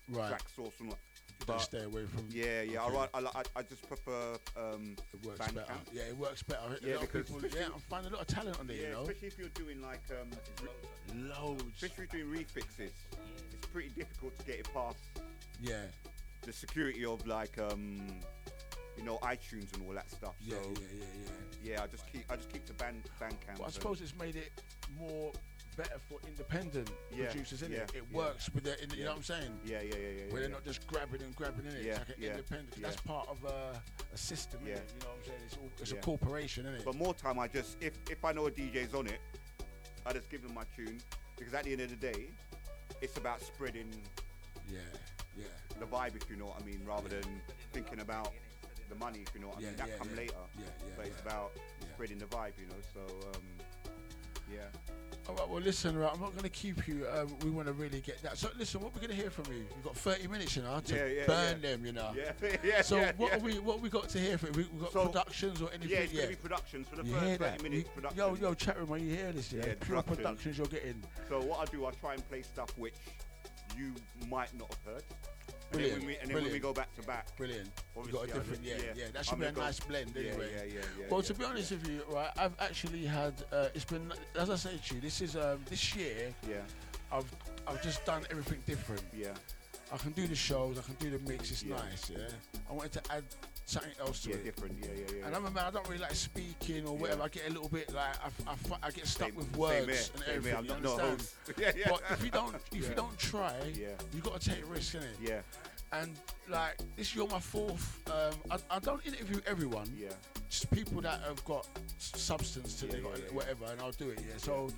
Right. Traxsource, and all- You gotta but stay away from- Yeah, yeah. I, I, I, I just prefer um, It works better. Yeah, it works better. Yeah, because people, yeah, I'm finding a lot of talent on there. Yeah, you know, especially if you're doing like um, re- loads. Especially if you're doing refixes, it's pretty difficult to get it past yeah, the security of like um, you know iTunes and all that stuff. yeah, so yeah, yeah, yeah. yeah, I just keep I just keep the band Bandcamp. But I and- suppose it's made it more better for independent Yeah, producers, isn't it? yeah, It yeah. works with the, in the- you know what I'm saying? Yeah, yeah, yeah, yeah, Where they're not just grabbing and grabbing in it. Yeah, it's like an yeah, independent. That's part of a, a system, Yeah. You know what I'm saying? It's, all, it's a corporation, isn't it? But more time, I just if if I know a DJ's on it, I just give them my tune because at the end of the day, it's about spreading yeah, yeah. the vibe, if you know what I mean, rather than thinking about the money, if you know what I Yeah, mean. That come later. Yeah, yeah, But it's about spreading the vibe, you know. So um, yeah. All right, well, listen, right, I'm not going to keep you. Um, we want to really get that. So, listen, what we're going to hear from you? You've got 30 minutes, you know, to Yeah, yeah, burn yeah. them, you know. Yeah, yeah, So, what have we what we got to hear from? We we got So- productions or anything? Yeah, it's gonna be productions for the you first 30 minutes. You-. Yo, yo, chat room, are you hear this? Yeah, Yeah, pure production. productions you're getting. So what I do, I try and play stuff which you might not have heard. And Brilliant, then, we, and then when we go back to back, Brilliant. You got a different, look- yeah, yeah. That I'm should be a nice blend, anyway. Yeah, yeah, yeah. well, yeah. to be honest with you, right, I've actually had. Uh, it's been, as I said to you, this is um, this year. Yeah. I've I've just done everything different. Yeah. I can do the shows. I can do the mix. It's Yeah. nice. Yeah. I wanted to add something else to Yeah, it. different. Yeah, yeah, yeah. And I'm a man. I don't really like speaking or whatever. I get a little bit like I, I, I get stuck Same- with words here, and same here. everything. I'm not no understand? host. Yeah, yeah. But if you don't, if Yeah. you don't try, Yeah. you got to take risks, innit? Yeah. And like this, you're my fourth. Um, I, I don't interview everyone. Yeah. Just people that have got substance to Yeah, they yeah, got yeah, yeah. whatever, and I'll do it. Yeah. So.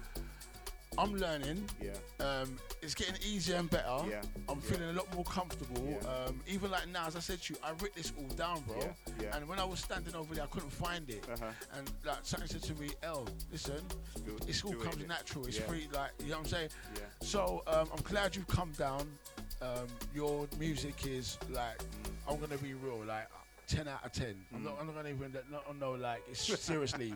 I'm learning. Yeah. Um, it's getting easier and better. Yeah. I'm Yeah. feeling a lot more comfortable. Yeah. Um, even like now, as I said to you, I writ this all down, bro. Yeah, yeah. And when I was standing over there, I couldn't find it. Uh-huh. And like something said to me, "El, listen, Do- it's all it, comes innit? natural. It's free. Like you know what I'm saying. Yeah. So um, I'm glad you've come down. Um, your music is like, Mm. I'm gonna be real, like. 10 out of 10. I'm not, I'm not gonna even not no like it's seriously.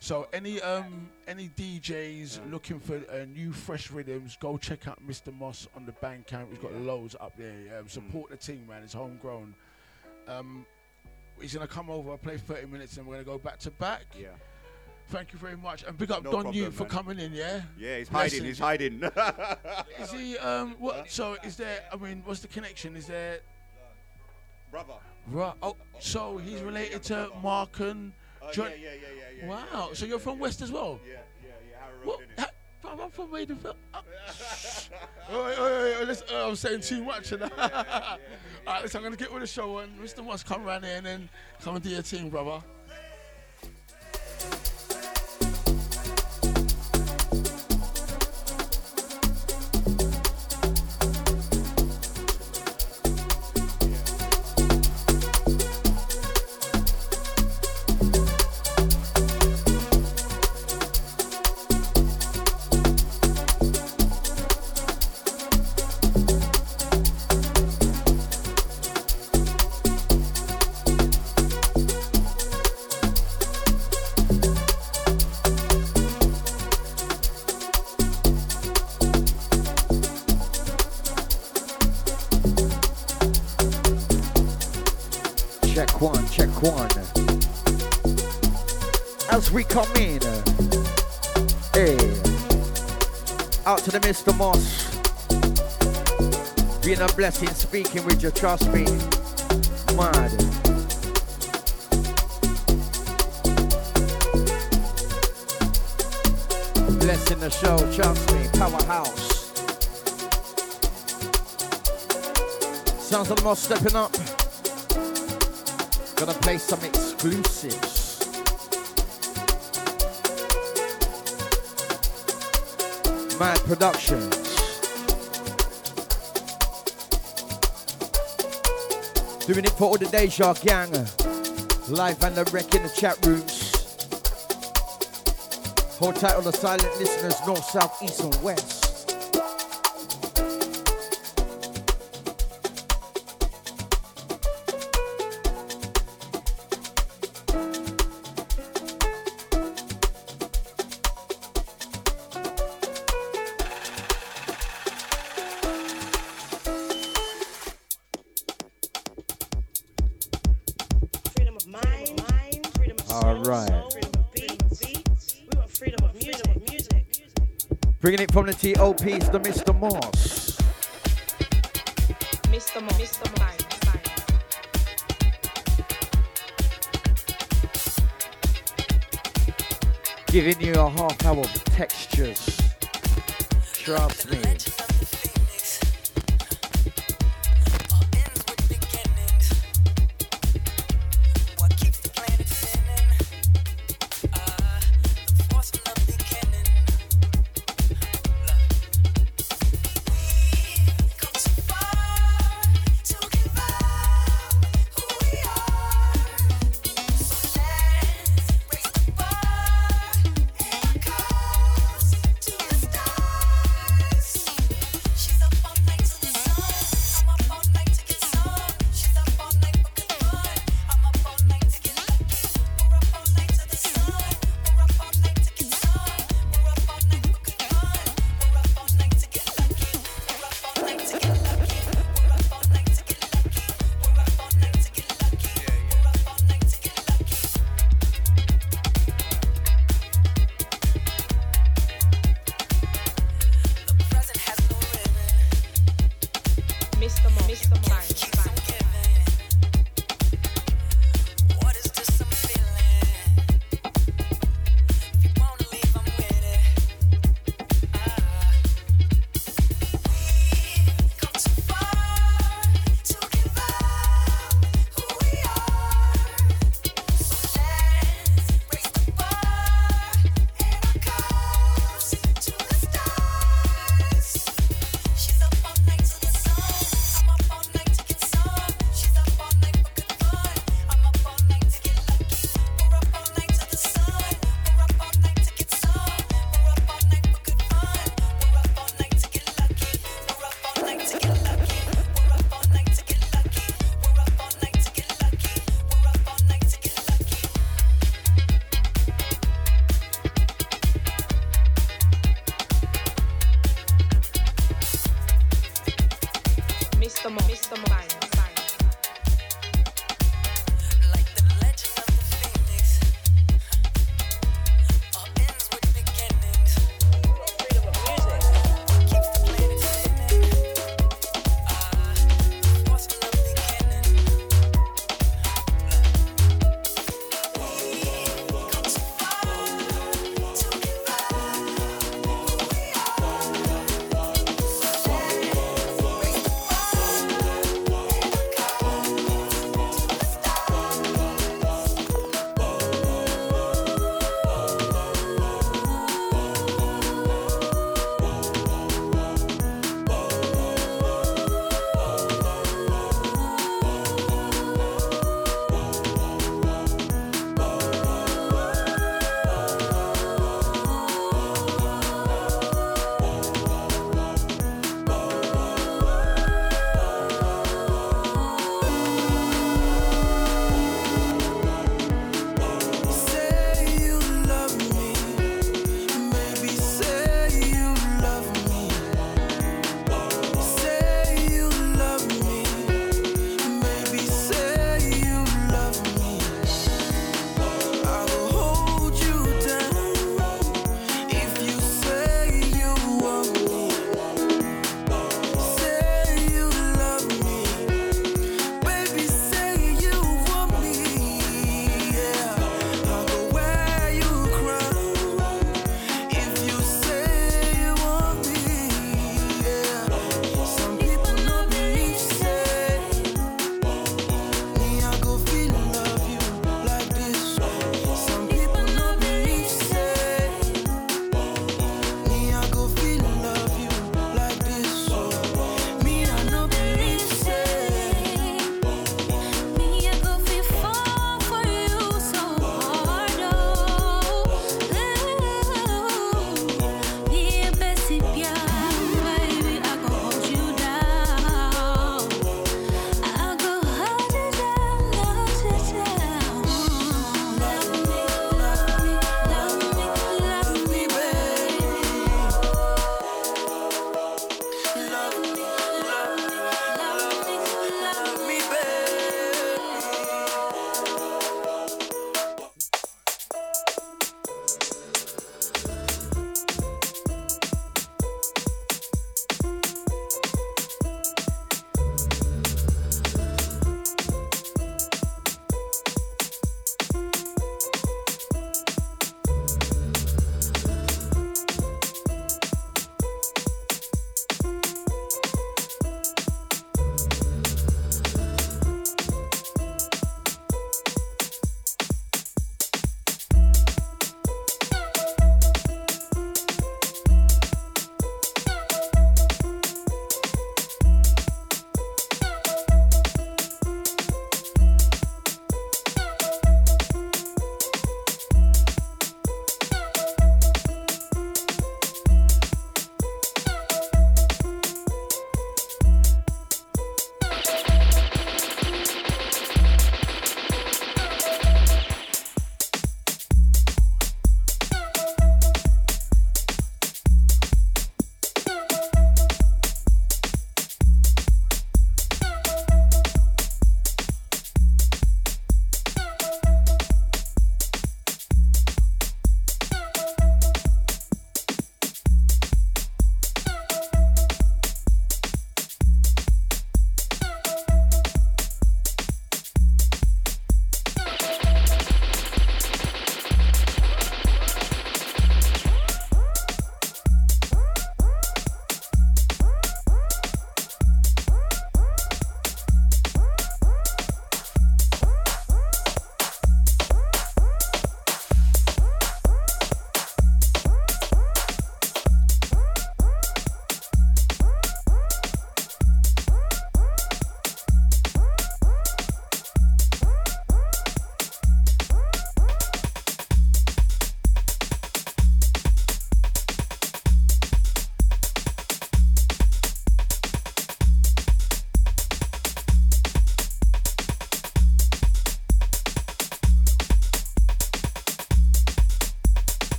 so any um any DJs looking for uh, new fresh rhythms, go check out Mista Mos on the Bandcamp. He's got loads up there. Um, support the team, man. It's homegrown. Um, he's gonna come over, I'll play 30 minutes, and we're gonna go back to back. Yeah. Thank you very much, and big up No Don problem, you for man. coming in. Yeah. Yeah, he's hiding. He's hiding. Is he? Um. What? So is there? I mean, what's the connection? Is there? Brother. Right. Oh, so he's related to Mark and Uh, John. yeah, yeah, yeah, yeah, yeah, Wow. yeah, yeah, so you're from West as well. Yeah, yeah, yeah. Road, What? fam, I'm from Maidenville. Oh, oh, oh, oh, oh, listen, oh, I'm saying too much. you know? All right, listen, I'm gonna get with the show and Mista Mos come round here and then come and do your team, brother. We come in, uh, hey, out to the Mista Mos. Being a blessing speaking with you, trust me. Mad. Blessing the show, trust me, powerhouse. Sounds of the Mos stepping up. Gonna play some exclusives. Mad Productions. Doing it for all the Deja gang. Live and the wreck in the chat rooms. Hold tight on the silent listeners, north, south, east, and west. Bringing it from the TOPs to Mista Mos. Mr. Mr. Mo. Giving you a half hour of textures. Trust me.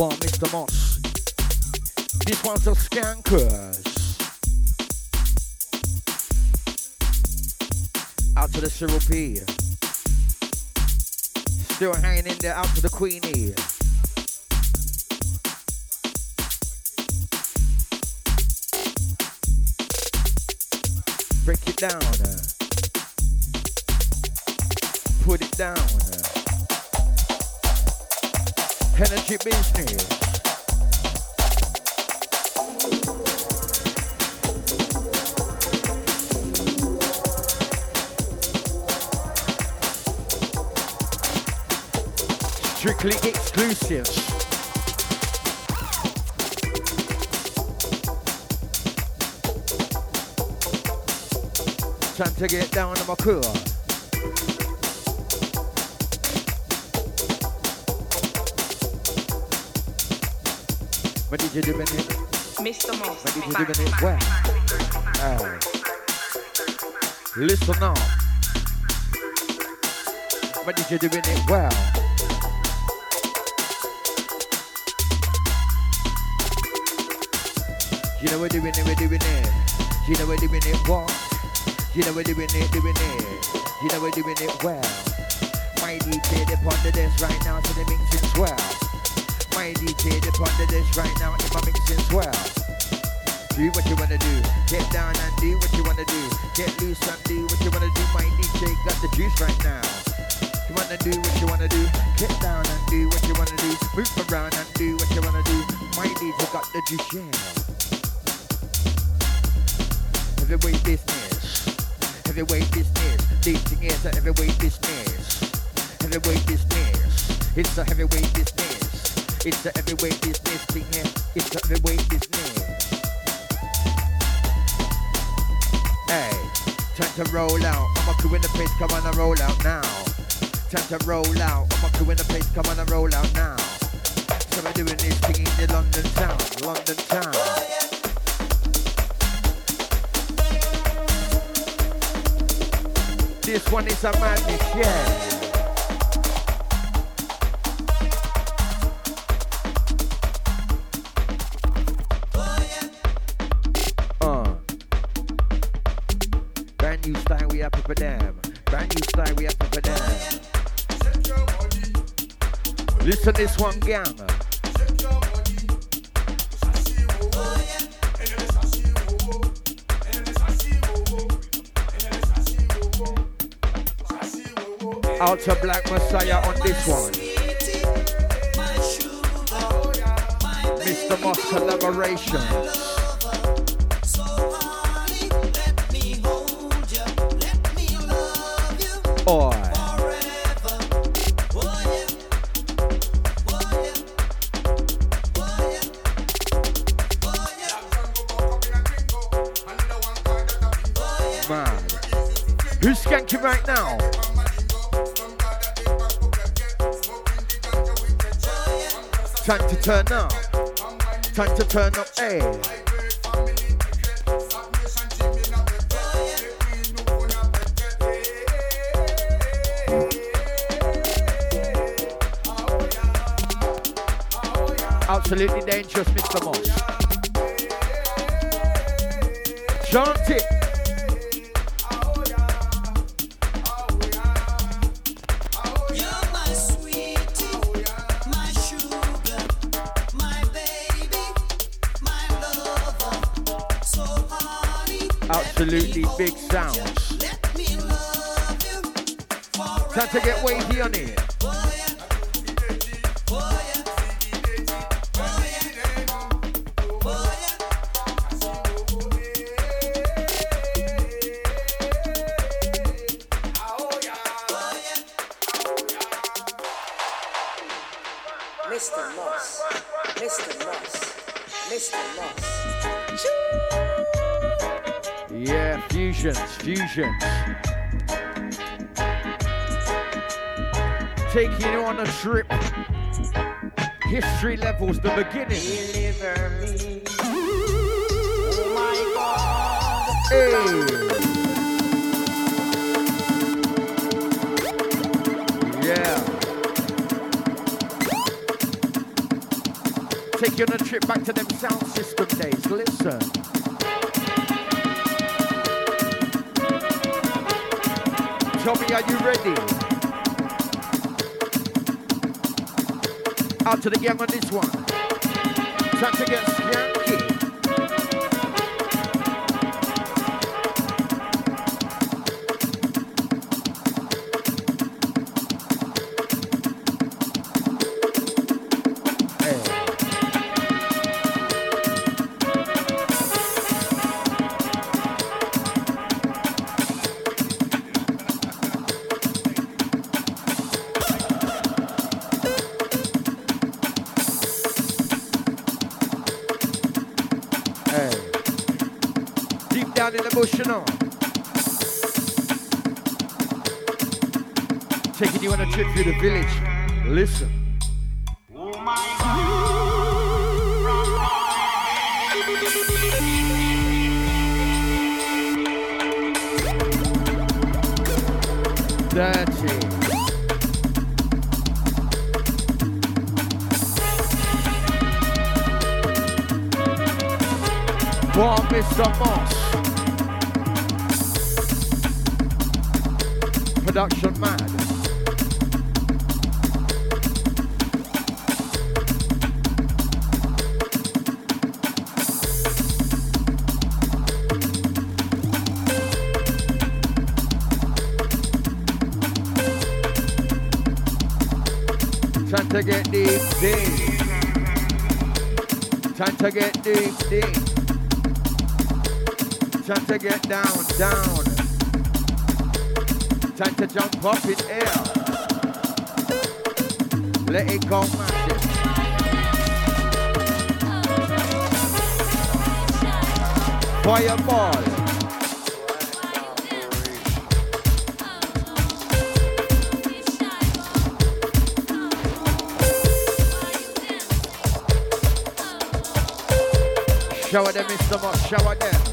Quan, Mista Mos. This one's a skankers. Out to the Cyril P. Still hanging in there out to the Queenie. Break it down. uh. Put it down. Energy business. Strictly exclusive. Time to get down on my core. What did you do it? Mista Mos. What did you do it? Well. Oh. Listen up. What did you do it? Well. You know we're doing it, we're doing it. You know we're doing it what? You know we're doing it, doing it. You know we're doing it well. My DJ they on the desk right now, so they mixing swell. My DJ they on the desk right now, if I'm mixing swell. Do what you wanna do, get down and do what you wanna do, get loose and do what you wanna do. My DJ got the juice right now. You wanna do what you wanna do, get down and do what you wanna do, move around and do what you wanna do. My DJ got the juice, yeah. Heavyweight business, heavyweight business. This is a heavyweight business, heavyweight business. It's a heavyweight business. It's a heavyweight business thing here. It's a heavyweight business. Hey, time to roll out. I'm a crew in the place, come on and roll out now. Time to roll out. I'm a crew in the place, come on and roll out now. So we're doing this thing in the London town, London town. This one is a madness, yeah. For them. Brand new style, we up for them. Listen this one, gang. Out to Black Messiah on this one. Mista Mos collaboration. Turn up. Time to turn up. Hey. Absolutely dangerous, Mista Mos. Chant it. Mr. Yeah, fusions, fusions. Taking you on a trip. History levels, the beginning. Deliver me. Hey. Yeah. You on a trip back to them sound system days. Listen. Tommy, are you ready? Out to the gang on this one. Time to get skanky. Through the village. Listen. Get down, down. Time to jump up in air. Let it go massive. Fireball. Shower them, Mista Mos, shower them.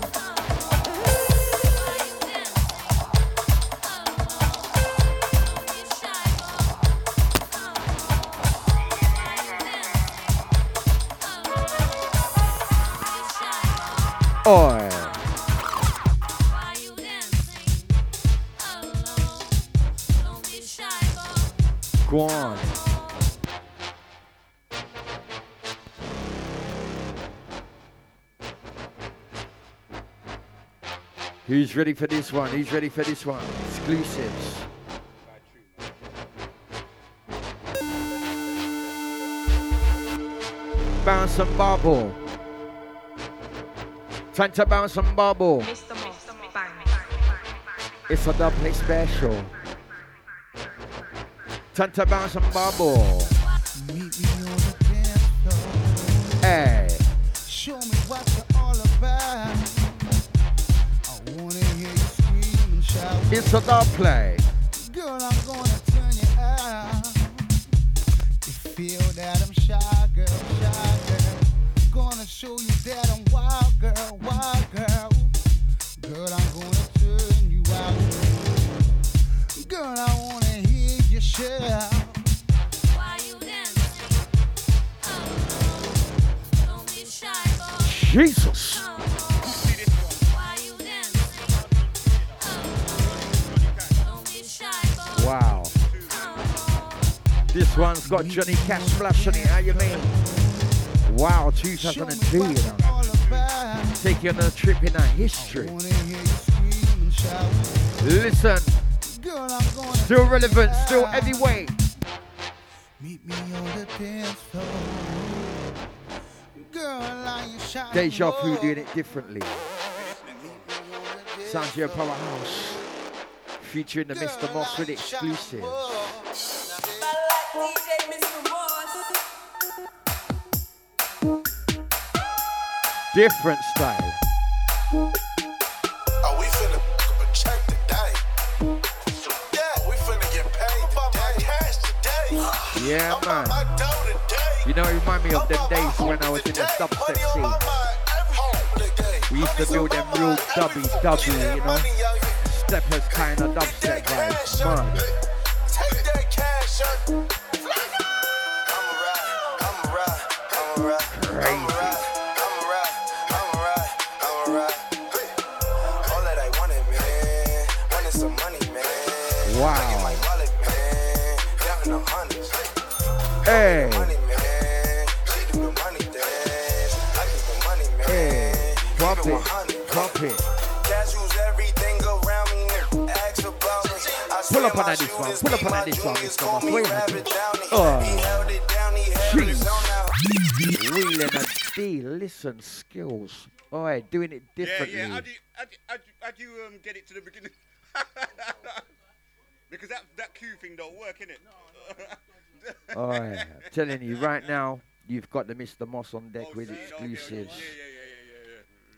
Who's ready for this one? Who's ready for this one? Exclusives. Bounce and bubble. Time to bounce and bubble. It's a double special. Time to bounce and bubble. It's a dub play. Got Johnny Cash flashing it. How you mean? Wow, 2002, you know. Take you on a trip in our history. Listen. Still relevant, still heavyweight. Deja Vu doing it differently. Sanjay Powerhouse. Featuring the Mista Mos with exclusive. Different style. Are we finna up a check today? Yeah, we finna get paid today. cash today. Yeah, man. You know, it remind me of them days when I was in the dubstep scene. We used to do them real dubby dubby, you know. Steppers kind of dubstep vibes. Man. Take that cash, son. some Ask about me. I Pull up on that this one. Pull up on my that this one. juniors, Mr. call Moss. me Wait a Rabbit minute. Oh. He held it down, he held his own now. Wheeling and D, listen, skills. Alright, doing it differently. Yeah, yeah. How do you, how do, how do, how do you um, get it to the beginning? because that that cue thing don't work, innit? Alright, I'm telling you right now, you've got the Mista Mos on deck with exclusives.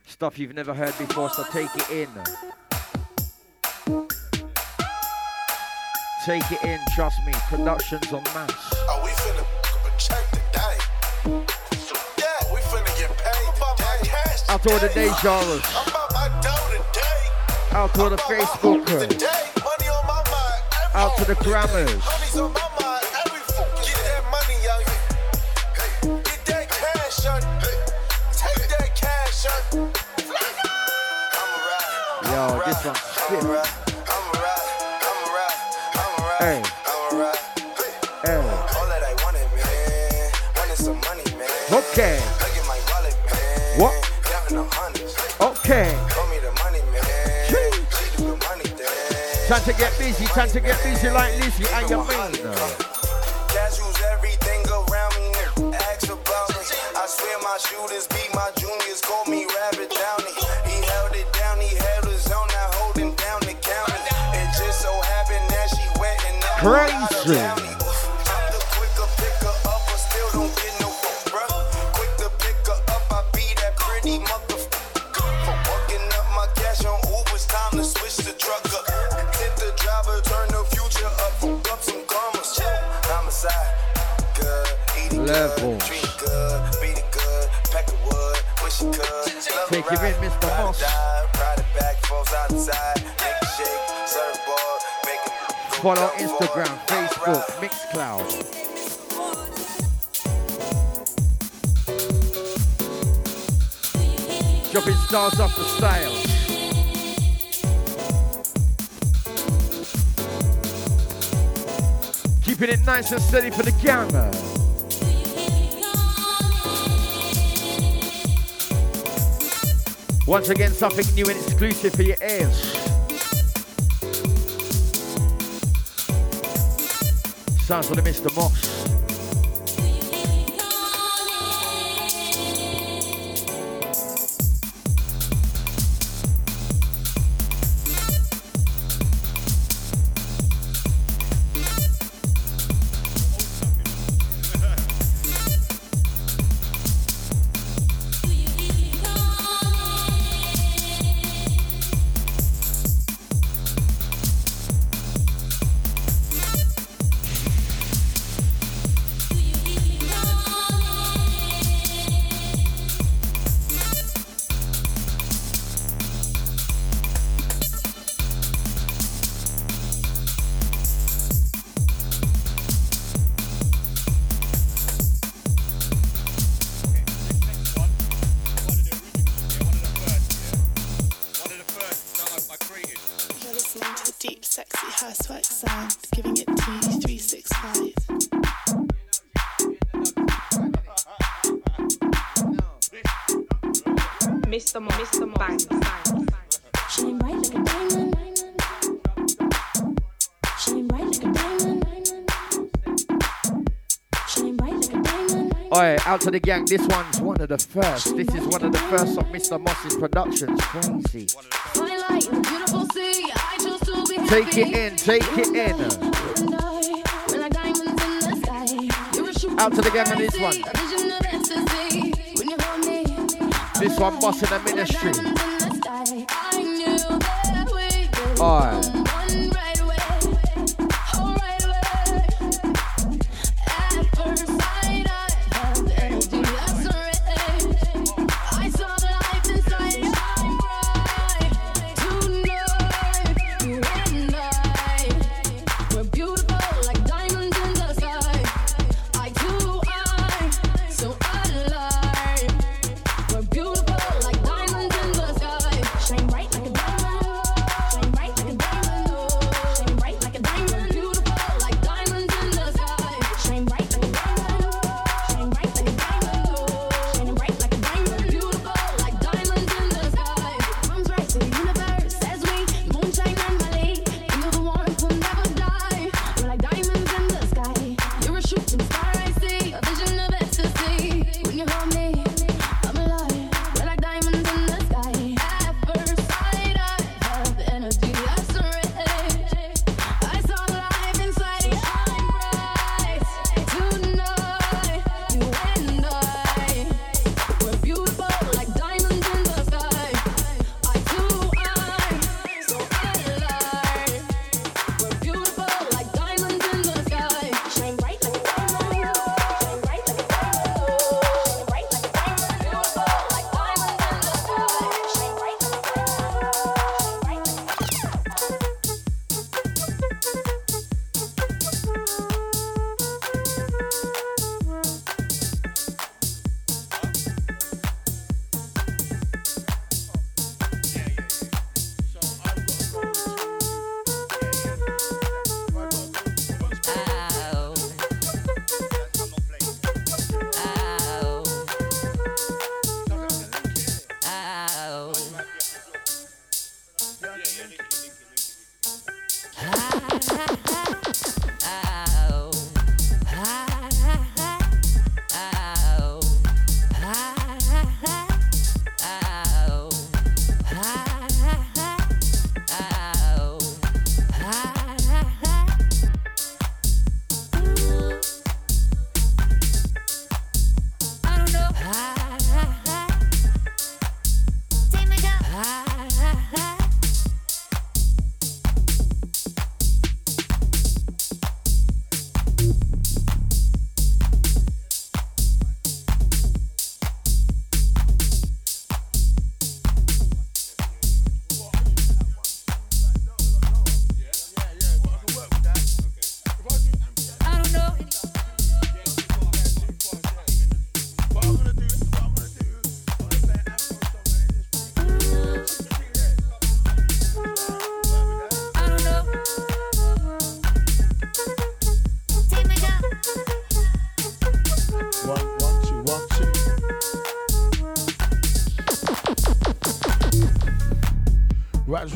Stuff you've never heard before, so take it in. Take it in, trust me. Productions on mass. Oh, we finna but check today. Yeah, we finna get paid today. Out to all the day genres. I'm about my dough today. Out to all the Facebookers. Today, money on my mind. Out to the grammars. Money's on my mind. Every fool. Get that money out here. Get that cash, Yo, this one. Hey. Hey. Okay. What? Okay. Time to get busy, time to get busy like your. About me. I swear my shooters beat my juniors, call me Rabbit Downey. He held it down, he held his own, now holding down the county. It just so happened that she wet and Crazy. I'm the quicker picker up, but still don't get no fuck, bruh. Quick to pick her up, I be that pretty motherfucker. For working up my cash on Uber's time to switch the truck up. Tip the driver, turn the future up, hook up some commas. Homicide, good, eat it Level. It shake, surfboard, make it Follow Instagram, Facebook, Mixcloud. Dropping stars off the style. Keeping it nice and steady for the camera. Once again, something new and exclusive for your ears. Sounds of the Mista Mos. Out to the gang. This one's one of the first. This is one of the first of Mista Mos's productions. Crazy. Twilight beautiful sea. I chose to be Take it in, take it in. And I, we're like diamonds in the sky. You're a shooting Out to the gang on this one. A vision of ecstasy. When you hold me, This one boss in the ministry. in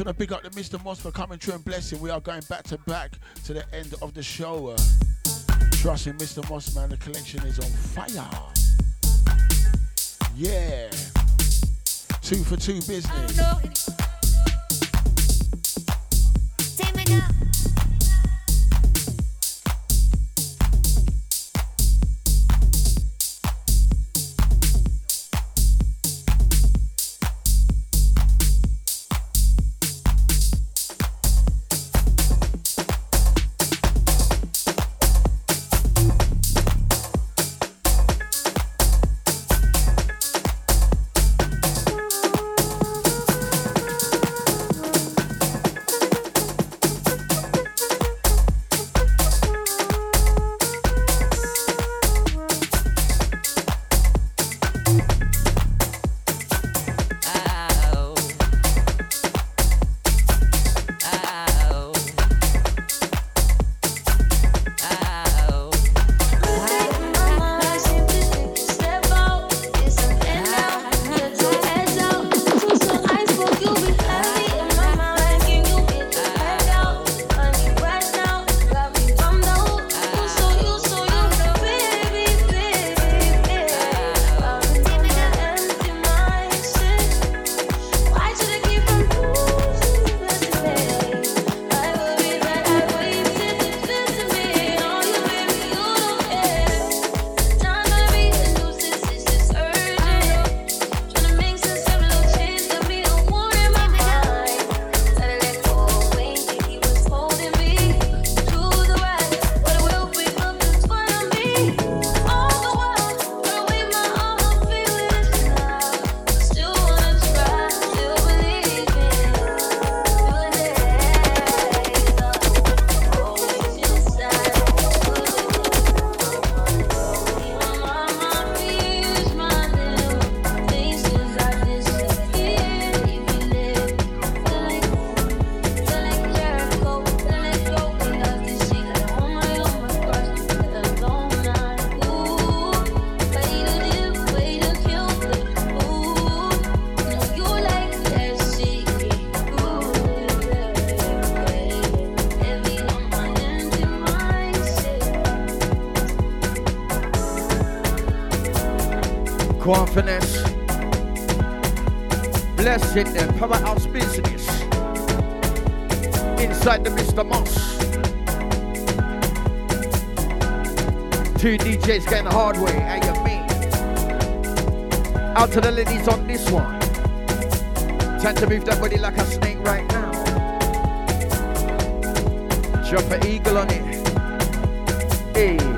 want to big up the Mista Mos for coming through and blessing. We are going back to back to the end of the show. Uh, trust in Mista Mos, man. The collection is on fire. Yeah. Two for two business. It then. Powerhouse business. Inside the Mista Mos. Two DJs getting the hard way. How you mean? Out to the ladies on this one. Time to move that body like a snake right now. Drop an eagle on it. Hey.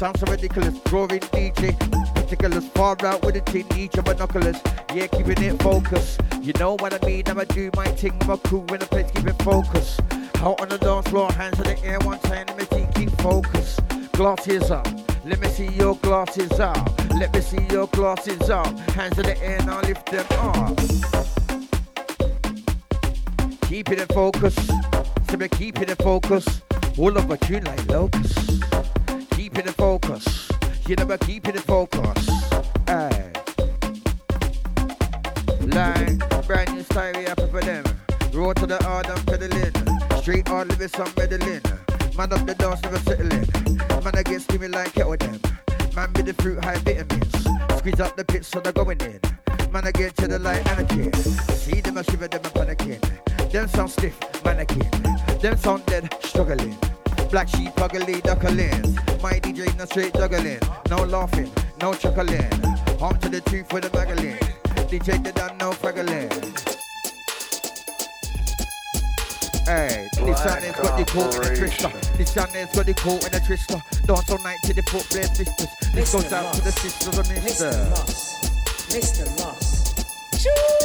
Sounds so ridiculous. Drawing DJ. Particulars far out with a tin, need your binoculars. Yeah, keeping it focused. You know what I mean? I'ma do my thing. A cool in the place, keep it focused. Out on the dance floor, hands in the air, one time, let me see, keep focus. Glasses up, let me see your glasses up. Let me see your glasses up. Hands in the air, now lift them up. Keep it in focus. So we keep it in focus. All of a tune like locusts. See them I shiver them a panicking. Them sound stiff, mannequin. Them sound dead, struggling. Black sheep, ugly, duckling. My DJ no straight juggling. No laughing, no chuckling. Home to the truth with the magazine. DJ they done no fraggling. Hey, this sound is got the coat and the twister. This sound is got the coat and the twister. Dance all night to the foot blade sisters. This goes out to the sisters of Mister. Mista Mos. Mista Mos. Alright.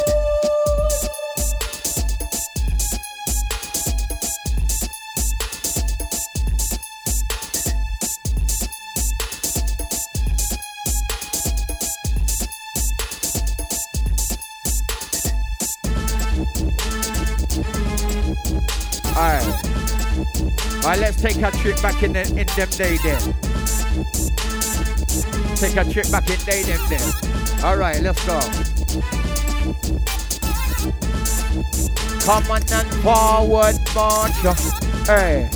Alright, let's take a trip back in, the, in them day then. Take a trip back in day them then. Alright, let's go. Come on and forward march. Hey.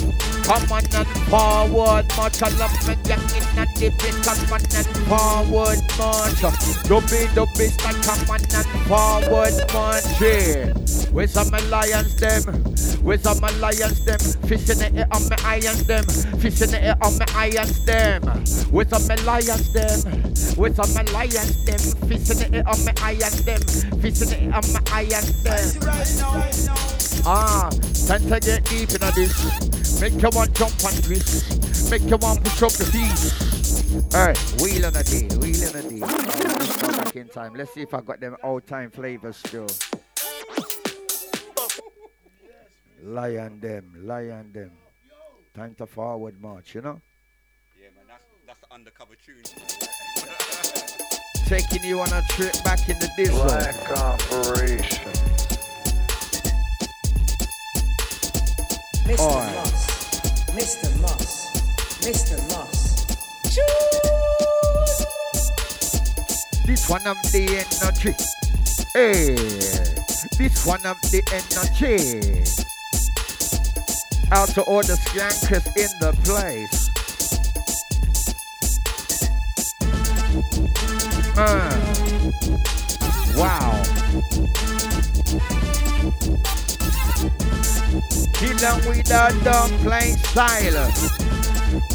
Come on and forward march. I love me young in a dip it. Come on and forward march. Dubby dubby. Come on and forward march. Yeah. Where's some lions them? Where's some lions them? Fish in the on my irons them. Fish in the on my irons them. Where's some lions them? Where's some lions them? Fish in the on my irons them. Fish in the on my irons them. Ah, time to get deep in this. Make you want jump and twist. Make you want push up the feet. Alright, wheel on a day, wheel on a go back in time. Let's see if I got them old time flavors still. Lion them, lie on them. Time to forward march, you know? Yeah, man, that's that's the undercover tune. Taking you on a trip back in the diesel. Black Operation. Mr. Alright. Moss. Mista Mos. Mista Mos. This one of the energy. Hey, this one of the energy. Out to all the skankers in the place. Uh, wow. Kill 'em with the dumpling style.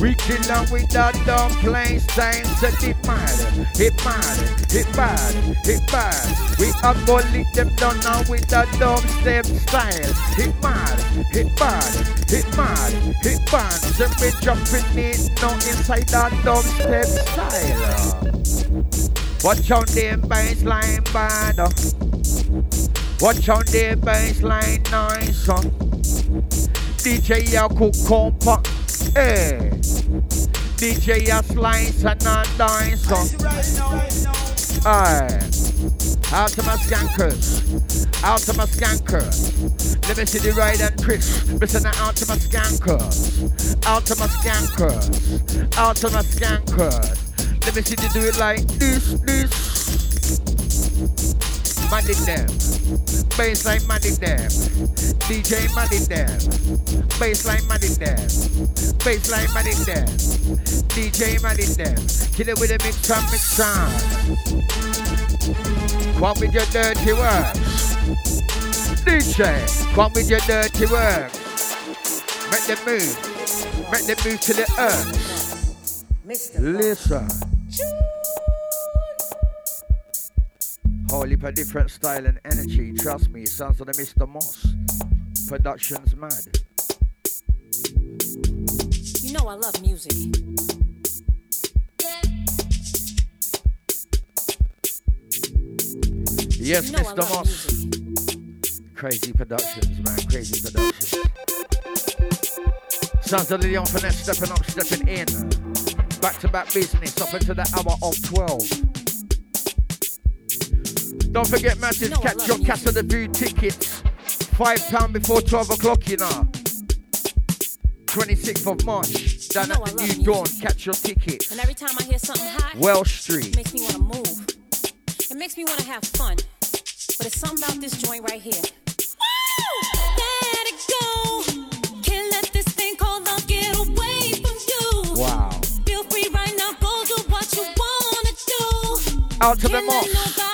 We kill 'em with the dumpling style. So it mad, it mad, it bad, it bad. We are gonna lick them down now with the dubstep style. It mad, it bad, it mad, it bad. So we jumping in now inside that dubstep style. Watch out them baseline bad. Watch out the baseline nice. uh. DJ ya cook compa. Hey. DJ ya slice and a dance. uh. Aye. Out to my skankers. Out to my skankers. Let me see the ride and twist. Listen out to my skankers. Out to my skankers. Out to my skankers. Let me see you do it like this, this. Magic them. Baseline magic them. DJ magic them. Baseline magic them. Baseline magic them. DJ magic them. Kill it with a mix and mix on. Come with your dirty works. DJ, come with your dirty works. Make them move. Make them move to the earth. Listen. Heap of different style and energy. Trust me, sounds like the Mista Mos. Production's mad. You know I love music. Yes, You know Mista Mos. Crazy productions, man. Crazy productions. Sounds of Leon Finesse stepping up, stepping in. Back to back business up into the hour of 12. Don't forget, matches, catch your Casa de Vue tickets. £5 before 12 o'clock, you know. 26th of March, down at the New Dawn. Catch your tickets. And every time I hear something hot, Welsh Street. it makes me want to move. It makes me want to have fun. But it's something about this joint right here. Let it go. Can't let this thing called love get away from you. Wow. Feel free right now, go do what you wanna do. Out to the Can't moss.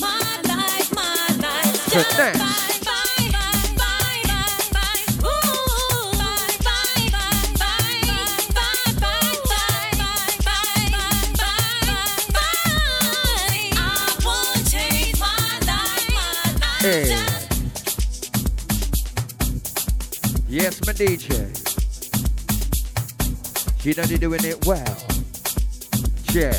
my life, my life. Hey. Yes, my DJ. She done doing it well. Check.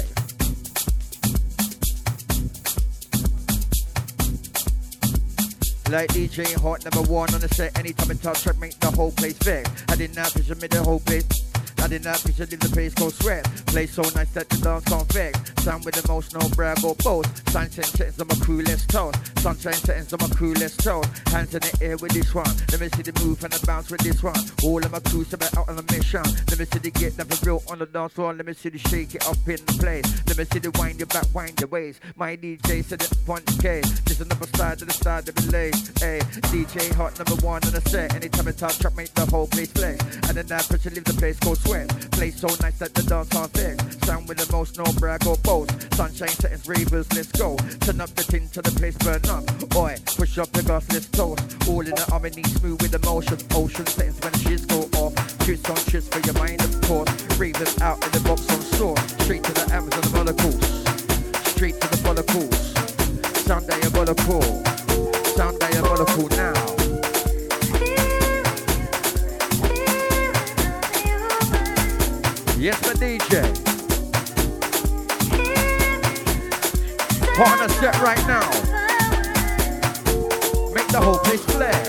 Like DJ Hot number one on the set. Anytime I touch track, make the whole place vex. I did not picture me the whole place. I did not picture leave the place go sweat. Play so nice that the dance can't vex. Sound with no brag or boast. Sunshine settings on my coolest tone. Sunshine settings on my coolest tone. Hands in the air with this one. Let me see the move and the bounce with this one. All of my crews are out on a mission. Let me see the get never real on the dance floor. Let me see the shake it up in the place. Let me see the wind your back, wind your waist. My DJ said it punch case. This another side of the side of the lane. Hey, DJ hot number one on the set. Anytime I touch trap, make the whole place flex. And then that pressure leave the place go sweat. Play so nice that the dance can't Sound with the most, no brag or boast. Sunshine settings, ravers, let's go. Turn up the tin till the place burn up. Oi, push up the gas, let's toast. All in the harmony, smooth with emotion. Ocean settings when shiz go off. Choose on shiz for your mind, of course. Ravers out in the box on store. Straight to the Amazon the molecules. Straight to the follicles. Sound diabolical. Sound diabolical now. Yes, my DJ. A set right now. Make the whole place flash.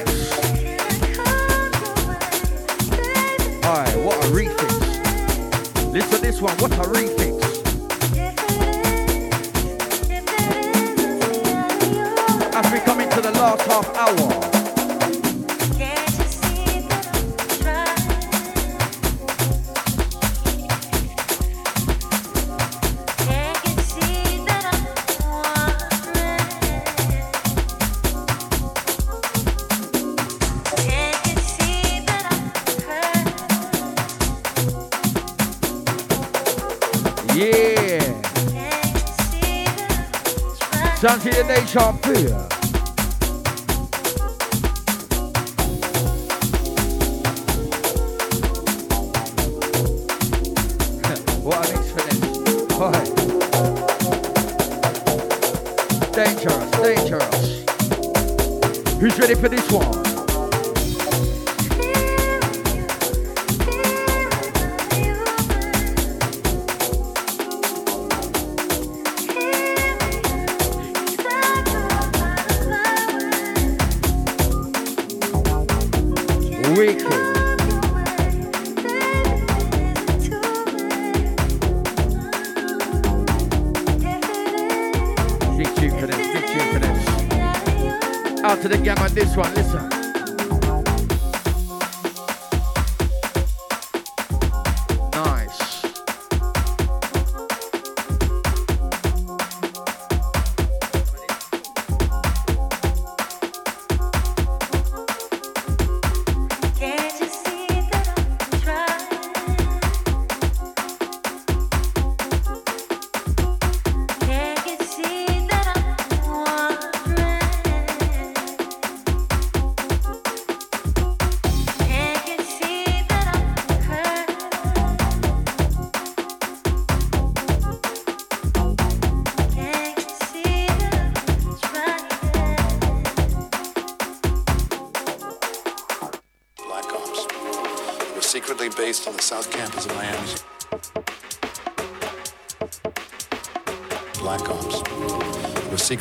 Alright, what a refix. Listen to this one, what a refix. As we come into the last half hour. Dangerous, dangerous. Who's ready for this one?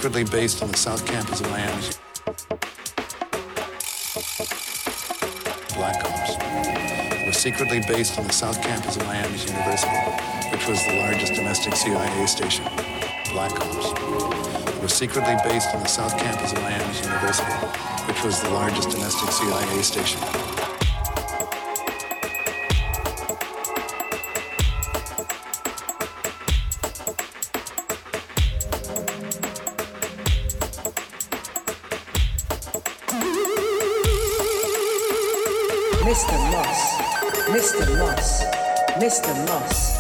Secretly based on the South Campus of Miami. Black Ops. Was secretly based on the South Campus of Miami University, which was the largest domestic CIA station. Black Ops. Was secretly based on the South Campus of Miami University, which was the largest domestic CIA station. Mista Mos, Mista Mos, Mista Mos.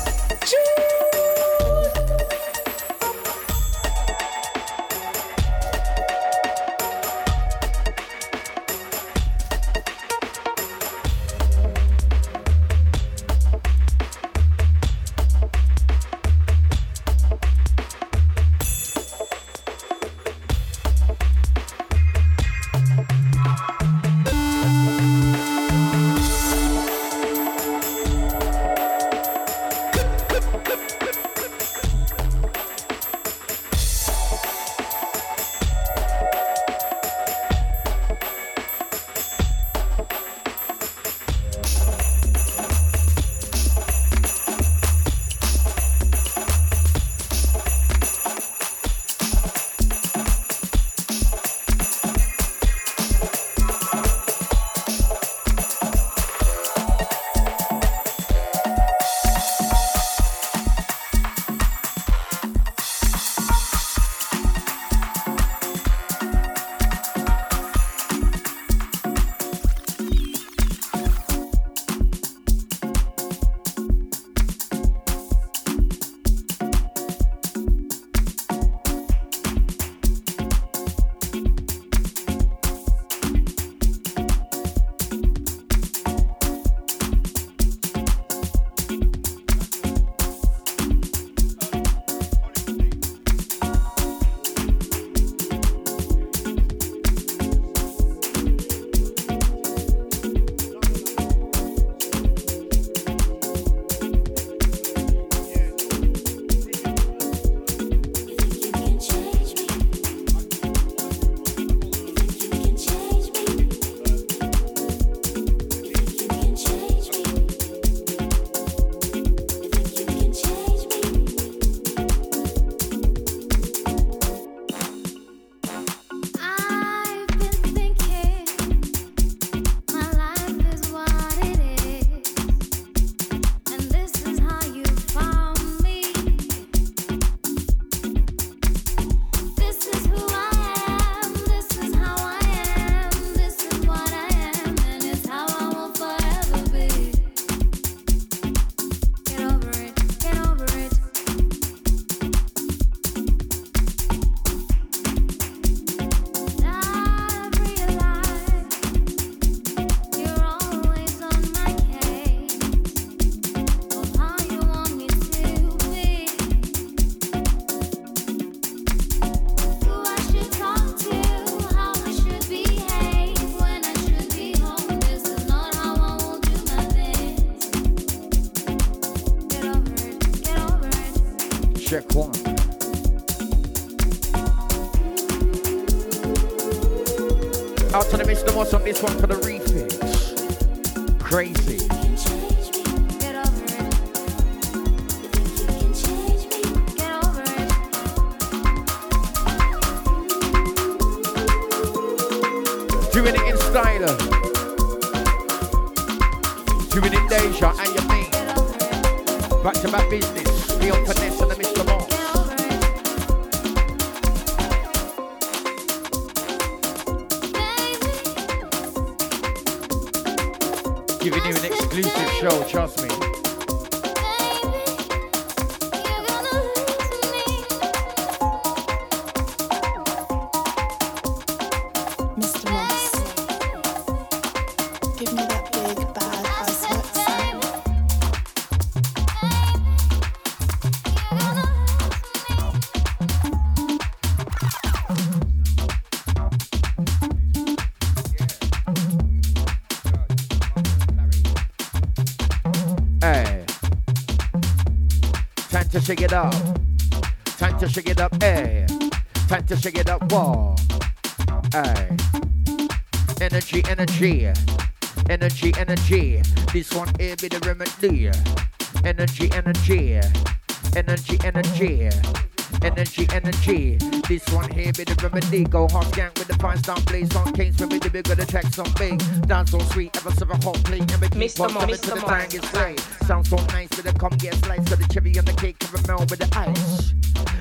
Giving you an exclusive show, trust me. Whoa. Hey. Energy, energy. Energy, energy. This one here be the remedy. Energy, energy. Energy, energy. Energy, energy. This one here be the remedy. Go hard skank with the fine star blaze on me to be good at tracks on big. Dance so sweet, ever serve a hot plate. And we keep Mr. coming Mr. to the time is right. Sounds so nice with the come get slice of the cherry on the cake. Caramel with the ice.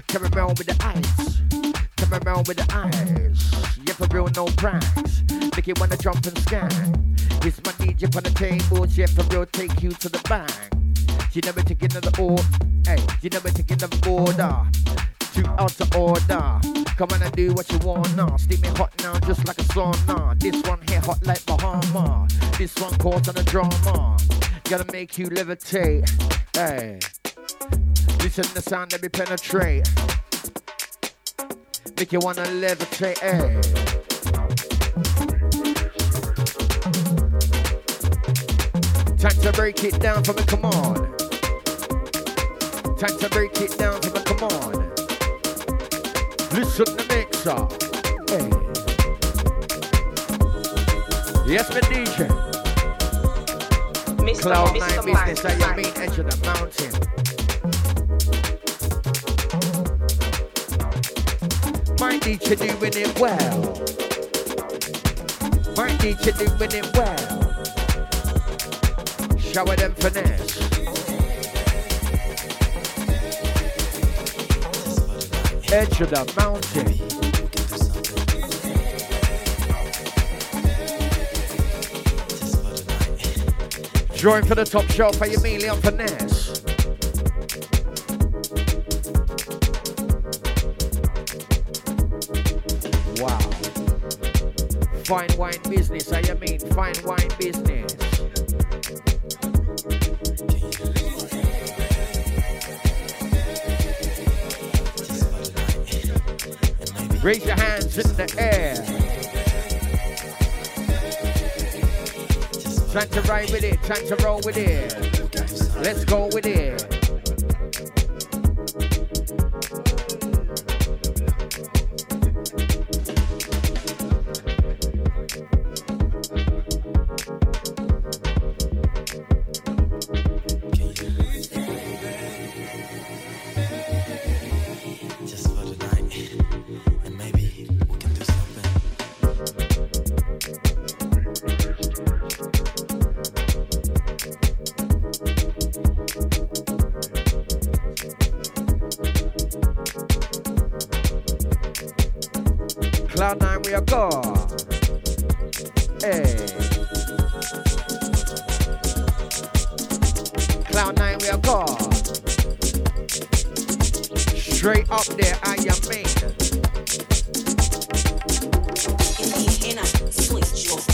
Caramel with the ice. Caramel with the ice. Yeah, for real, no pranks. Make you wanna jump and scan. It's my DJ on the table. Yeah, for real, take you to the bank. You never taking of the order. Hey, you never taking of the order. Too out to order. Come on and do what you want now. Steaming hot now, just like a sauna. This one here hot like Bahama. This one caught on the drama. Gotta make you levitate. Hey, listen to the sound that we penetrate. Make you wanna levitate. Hey. Eh? Time to break it down for me, come on. Time to break it down for me, come on. Listen to mixer. Hey. Eh. Yes, my DJ. Mr. Cloud Mo, nine Mr. business at your main edge of the mountain. My DJ doing it well. My DJ doing it well. Shower them finesse. Edge of the mountain. Join for the top shelf for your mealy on finesse. Raise your hands in the air. Trying to ride with it, trying to roll with it. Let's go with it. Cloud nine, we are gone. Straight up there, I am me. Indiana switch jaw. Are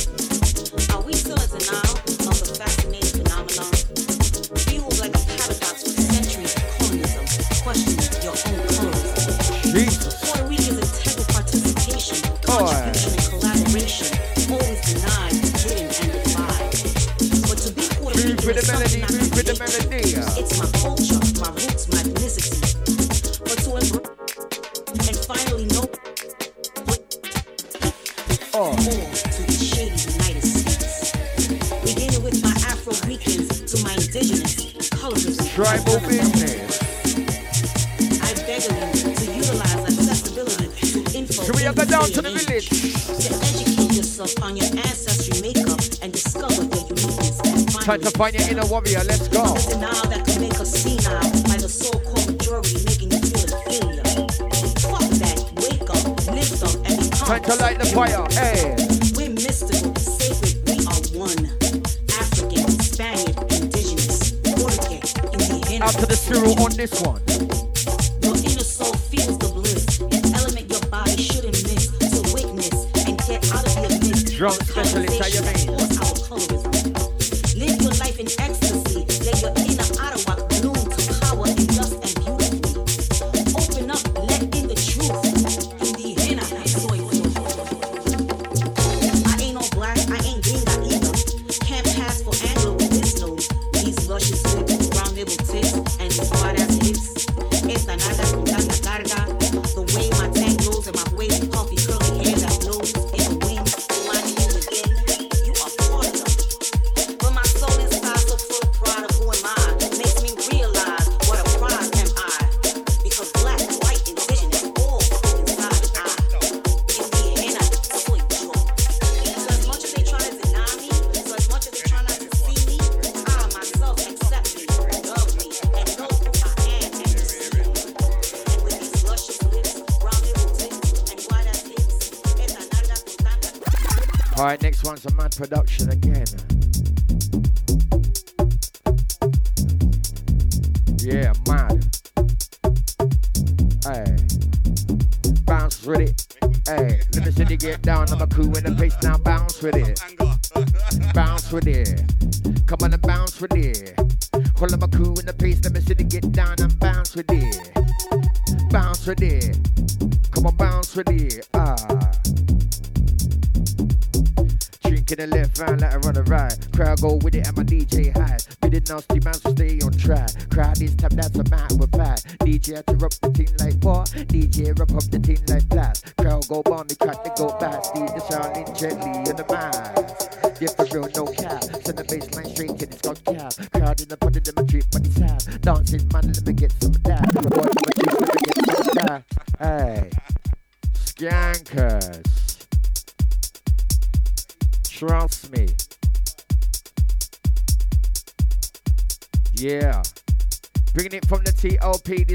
find your inner warrior. Let's go. Time to light the fire. We're mystical, sacred. We are one. African, Spaniard, indigenous, Portuguese, Indian. Out to the Cyril on this one. Your inner soul feels the bliss. An element your body shouldn't miss. To witness and get out of your midst. Drunk specialist, how you mean? production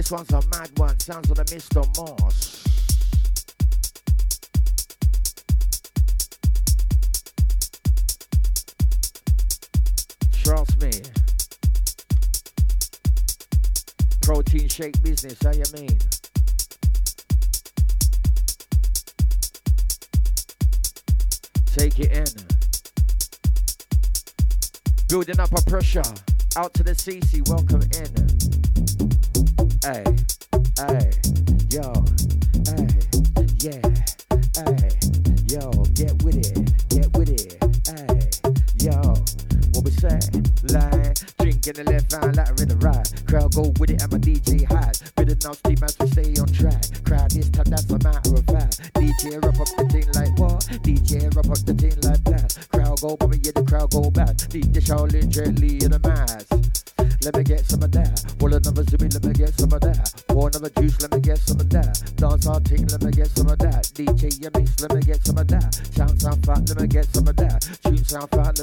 This one's a mad one, sounds of the Mista Mos. Trust me. Protein shake business, how you mean? Take it in. Building up a pressure. Out to the CC, welcome in hey, hey, yo, hey, yeah, hey, yo, get with it, get with it, hey, yo. What we say, like, drinking the left hand, ladder in the right. Crowd go with it, and my DJ hide. With the nasty man, we stay on track. Crowd this time, that's a matter of fact. DJ wrap up the thing like what? DJ wrap up the thing like that. Crowd go, but yeah, the crowd go back. DJ, the show in the mass. Let me get some of that. Roll another zoomie, let me magic, let me get some of that. DJ your mix, let me get some of that. Sound sound fat, let me get some of that. Tune sound fat,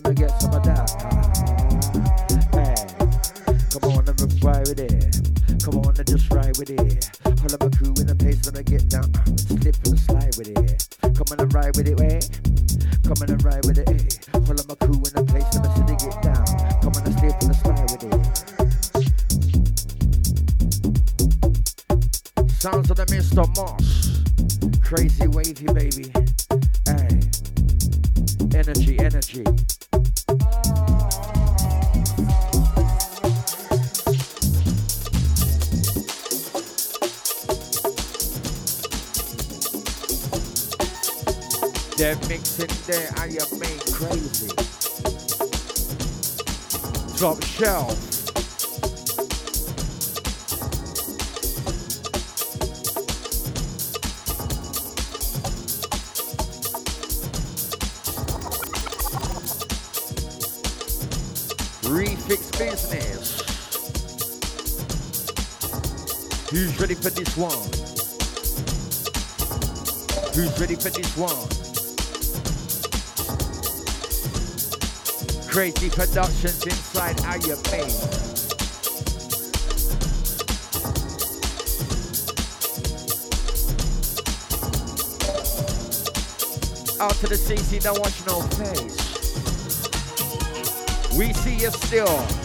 Productions inside how you made. out to the CC, don't want you no face. We see you still.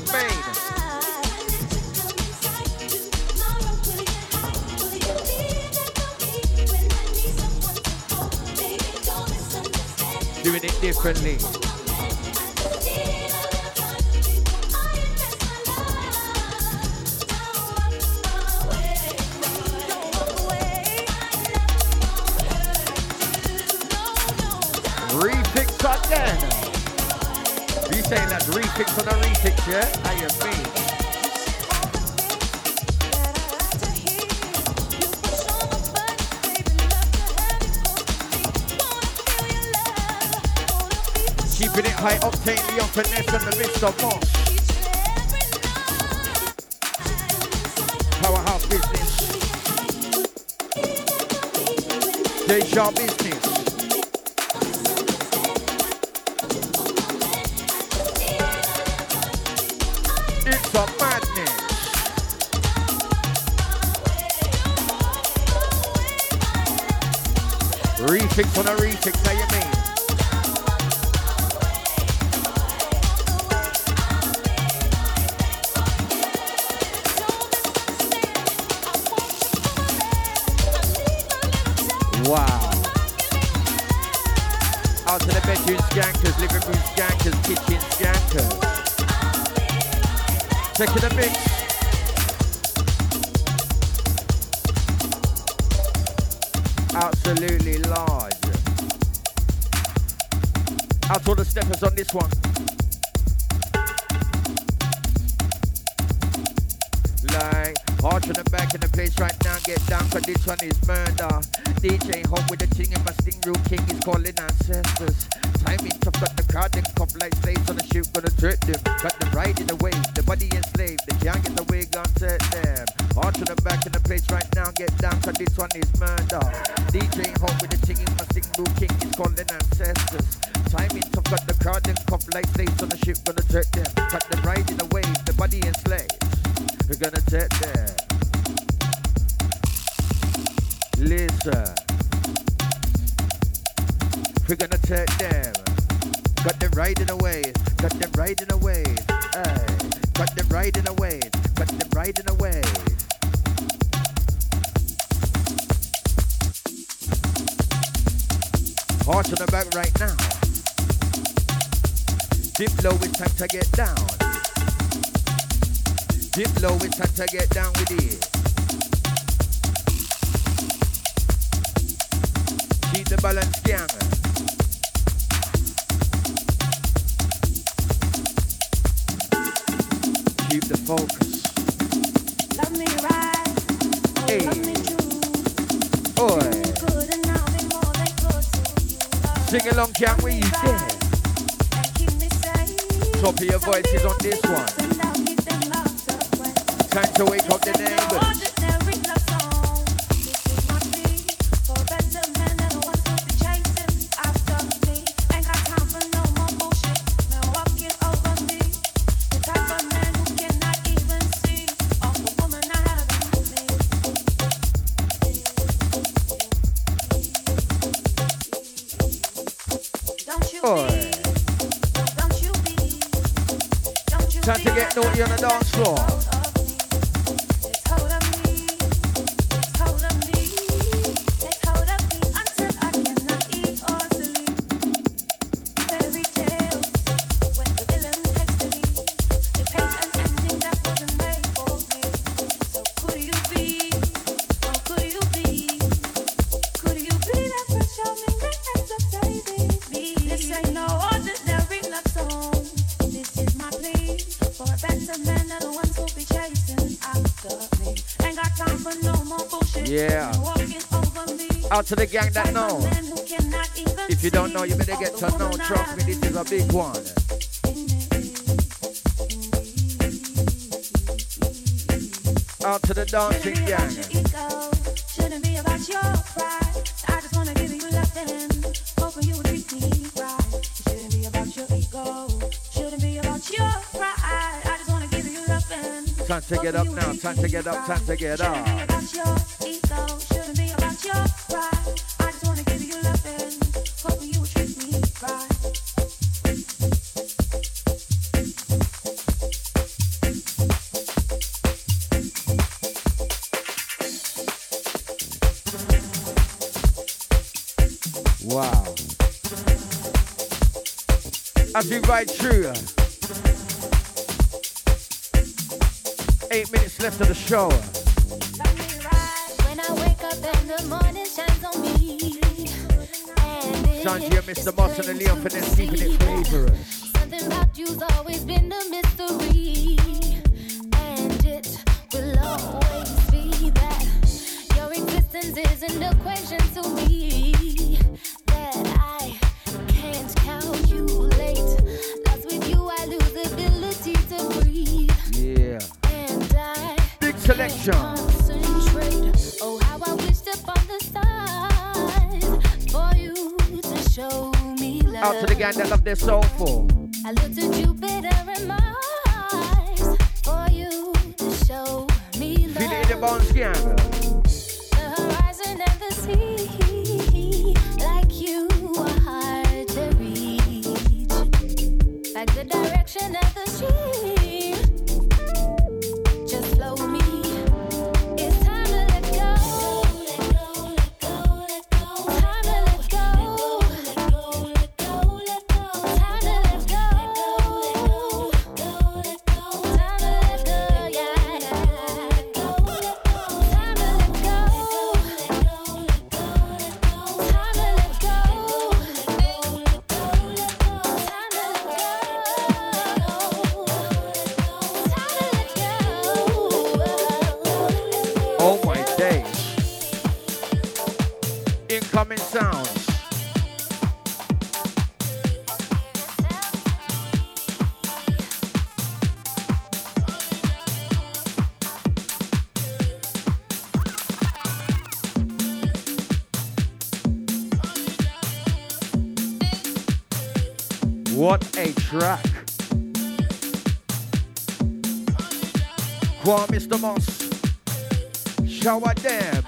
campaign. doing it differently. Deja Business. It's a madness. Refix on a refix, how you mean? Checking the mix. absolutely large. Out to all the steppers on this one. Like, arch in the back in the place right now, get down, for this one is out to the gang that know. If you don't know, you better get to know. Trust me, this is a big one. Out to the dancing gang. Time to get up now, time to get up, time to get up. big right through. Eight minutes left of the show. Sanjay, Mista Mos, and Leon for keeping it flavorous. Something about you's always been It's soul our dam.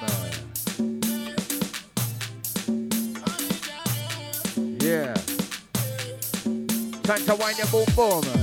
Yeah. Time to wind your boom boom.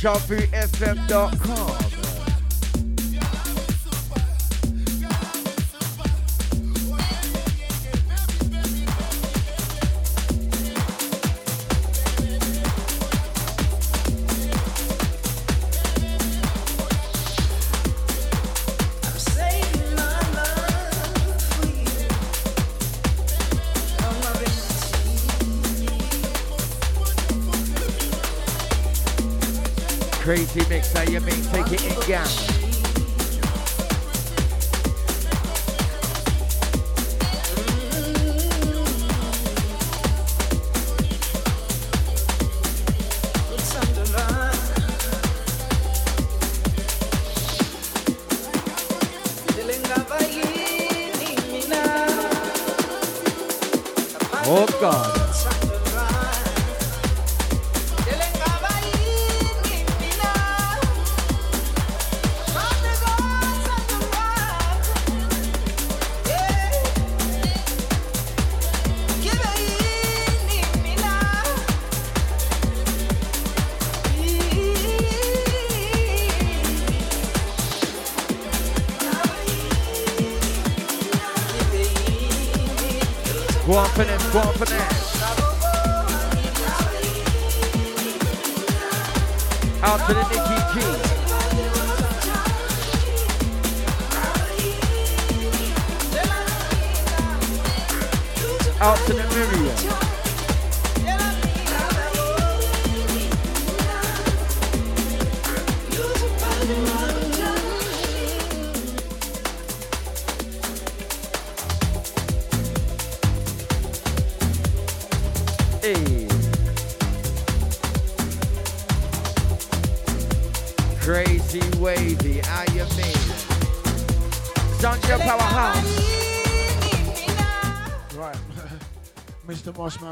JeanPooSM.com. crazy mix, how you mean take it in gang.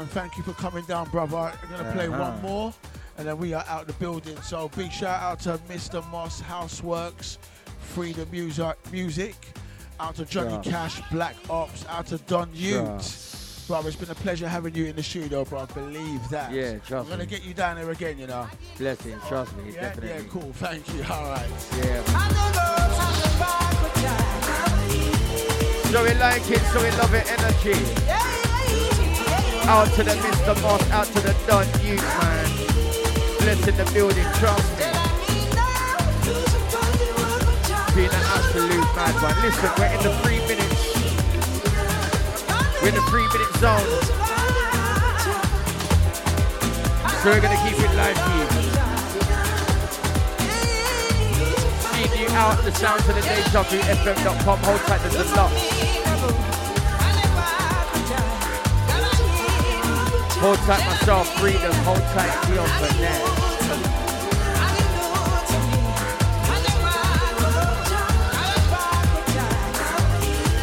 Thank you for coming down, brother. I'm going to play Uh-huh. one more and then we are out the building. So big shout out to Mista Mos Houseworks, Freedom Music, music. out to Johnny Sure. Cash, Black Ops, out to Don Sure. Ute. Bro, it's been a pleasure having you in the studio, bro. Believe that. Yeah, trust me. I'm going to me. get you down there again, you know. Blessings, trust me, Yeah, definitely. yeah, cool. Thank you. All right. Yeah. So we like it, so we love it, energy. Out to the Mista Mos, out to the Don Youth, man. Blessing the building, trust me. Being an absolute mad one. Listen, we're in the three minutes. We're in the three minute zone. So we're gonna keep it live for you. Keep you out the sounds of the DejaVuFM.com. Hold tight, there's a lot. Hold tight myself, 3dom. Hold tight, Leon Burnett.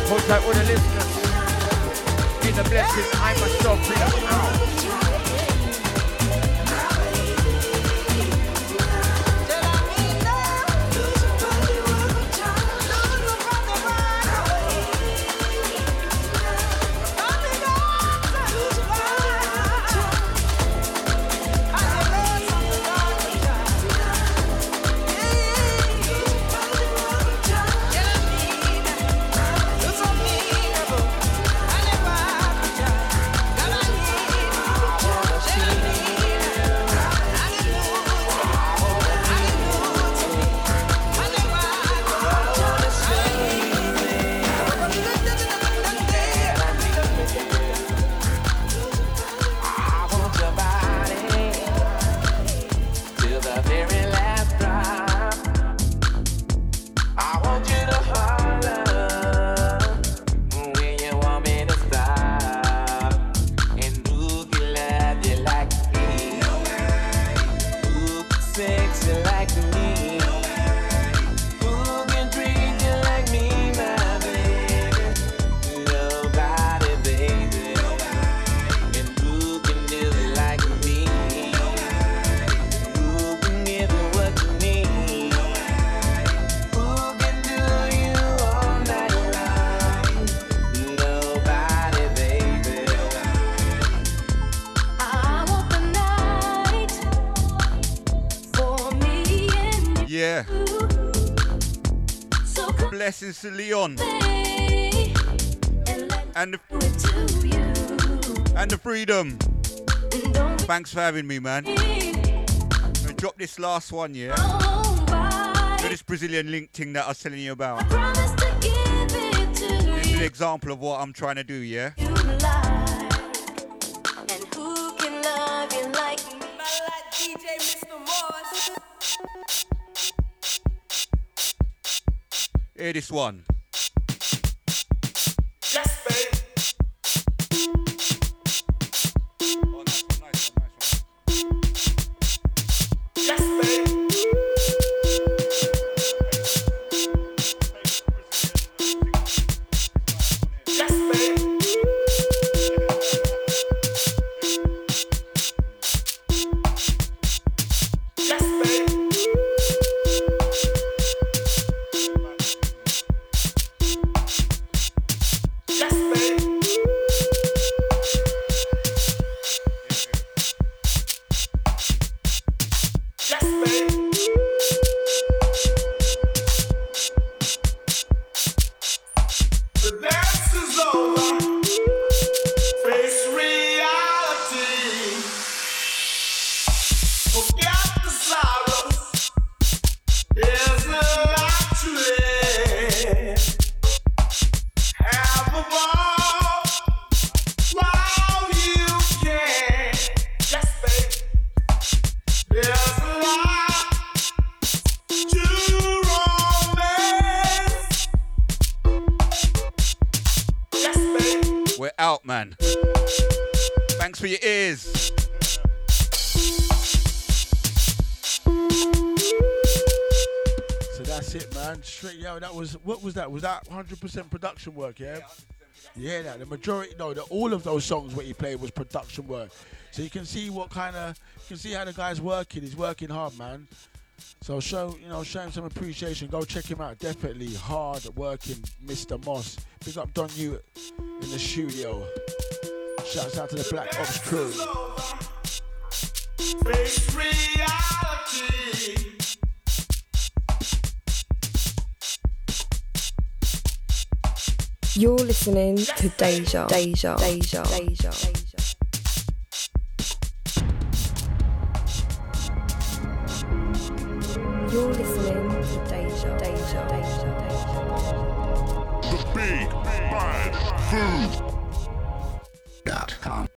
Hold tight all the listeners. In the blessing, I myself 3dom out. To Leon and the, and the freedom. Thanks for having me, man. Gonna drop this last one, yeah. This Brazilian link thing that I was telling you about. This is an example of what I'm trying to do, yeah. Hear this one. Production work? Yeah. Yeah, that the majority, no, the, all of those songs what he played was production work. So you can see what kind of, you can see how the guy's working. He's working hard, man. So show, you know, show him some appreciation. Go check him out. Definitely hard working, Mista Mos. Big up Don you in the studio. Shouts out to the Black Ops crew. You're listening to Deja. Deja. Deja. Deja. You're listening to Deja. Deja. Deja. Deja. The Big Bad Food. Dot com.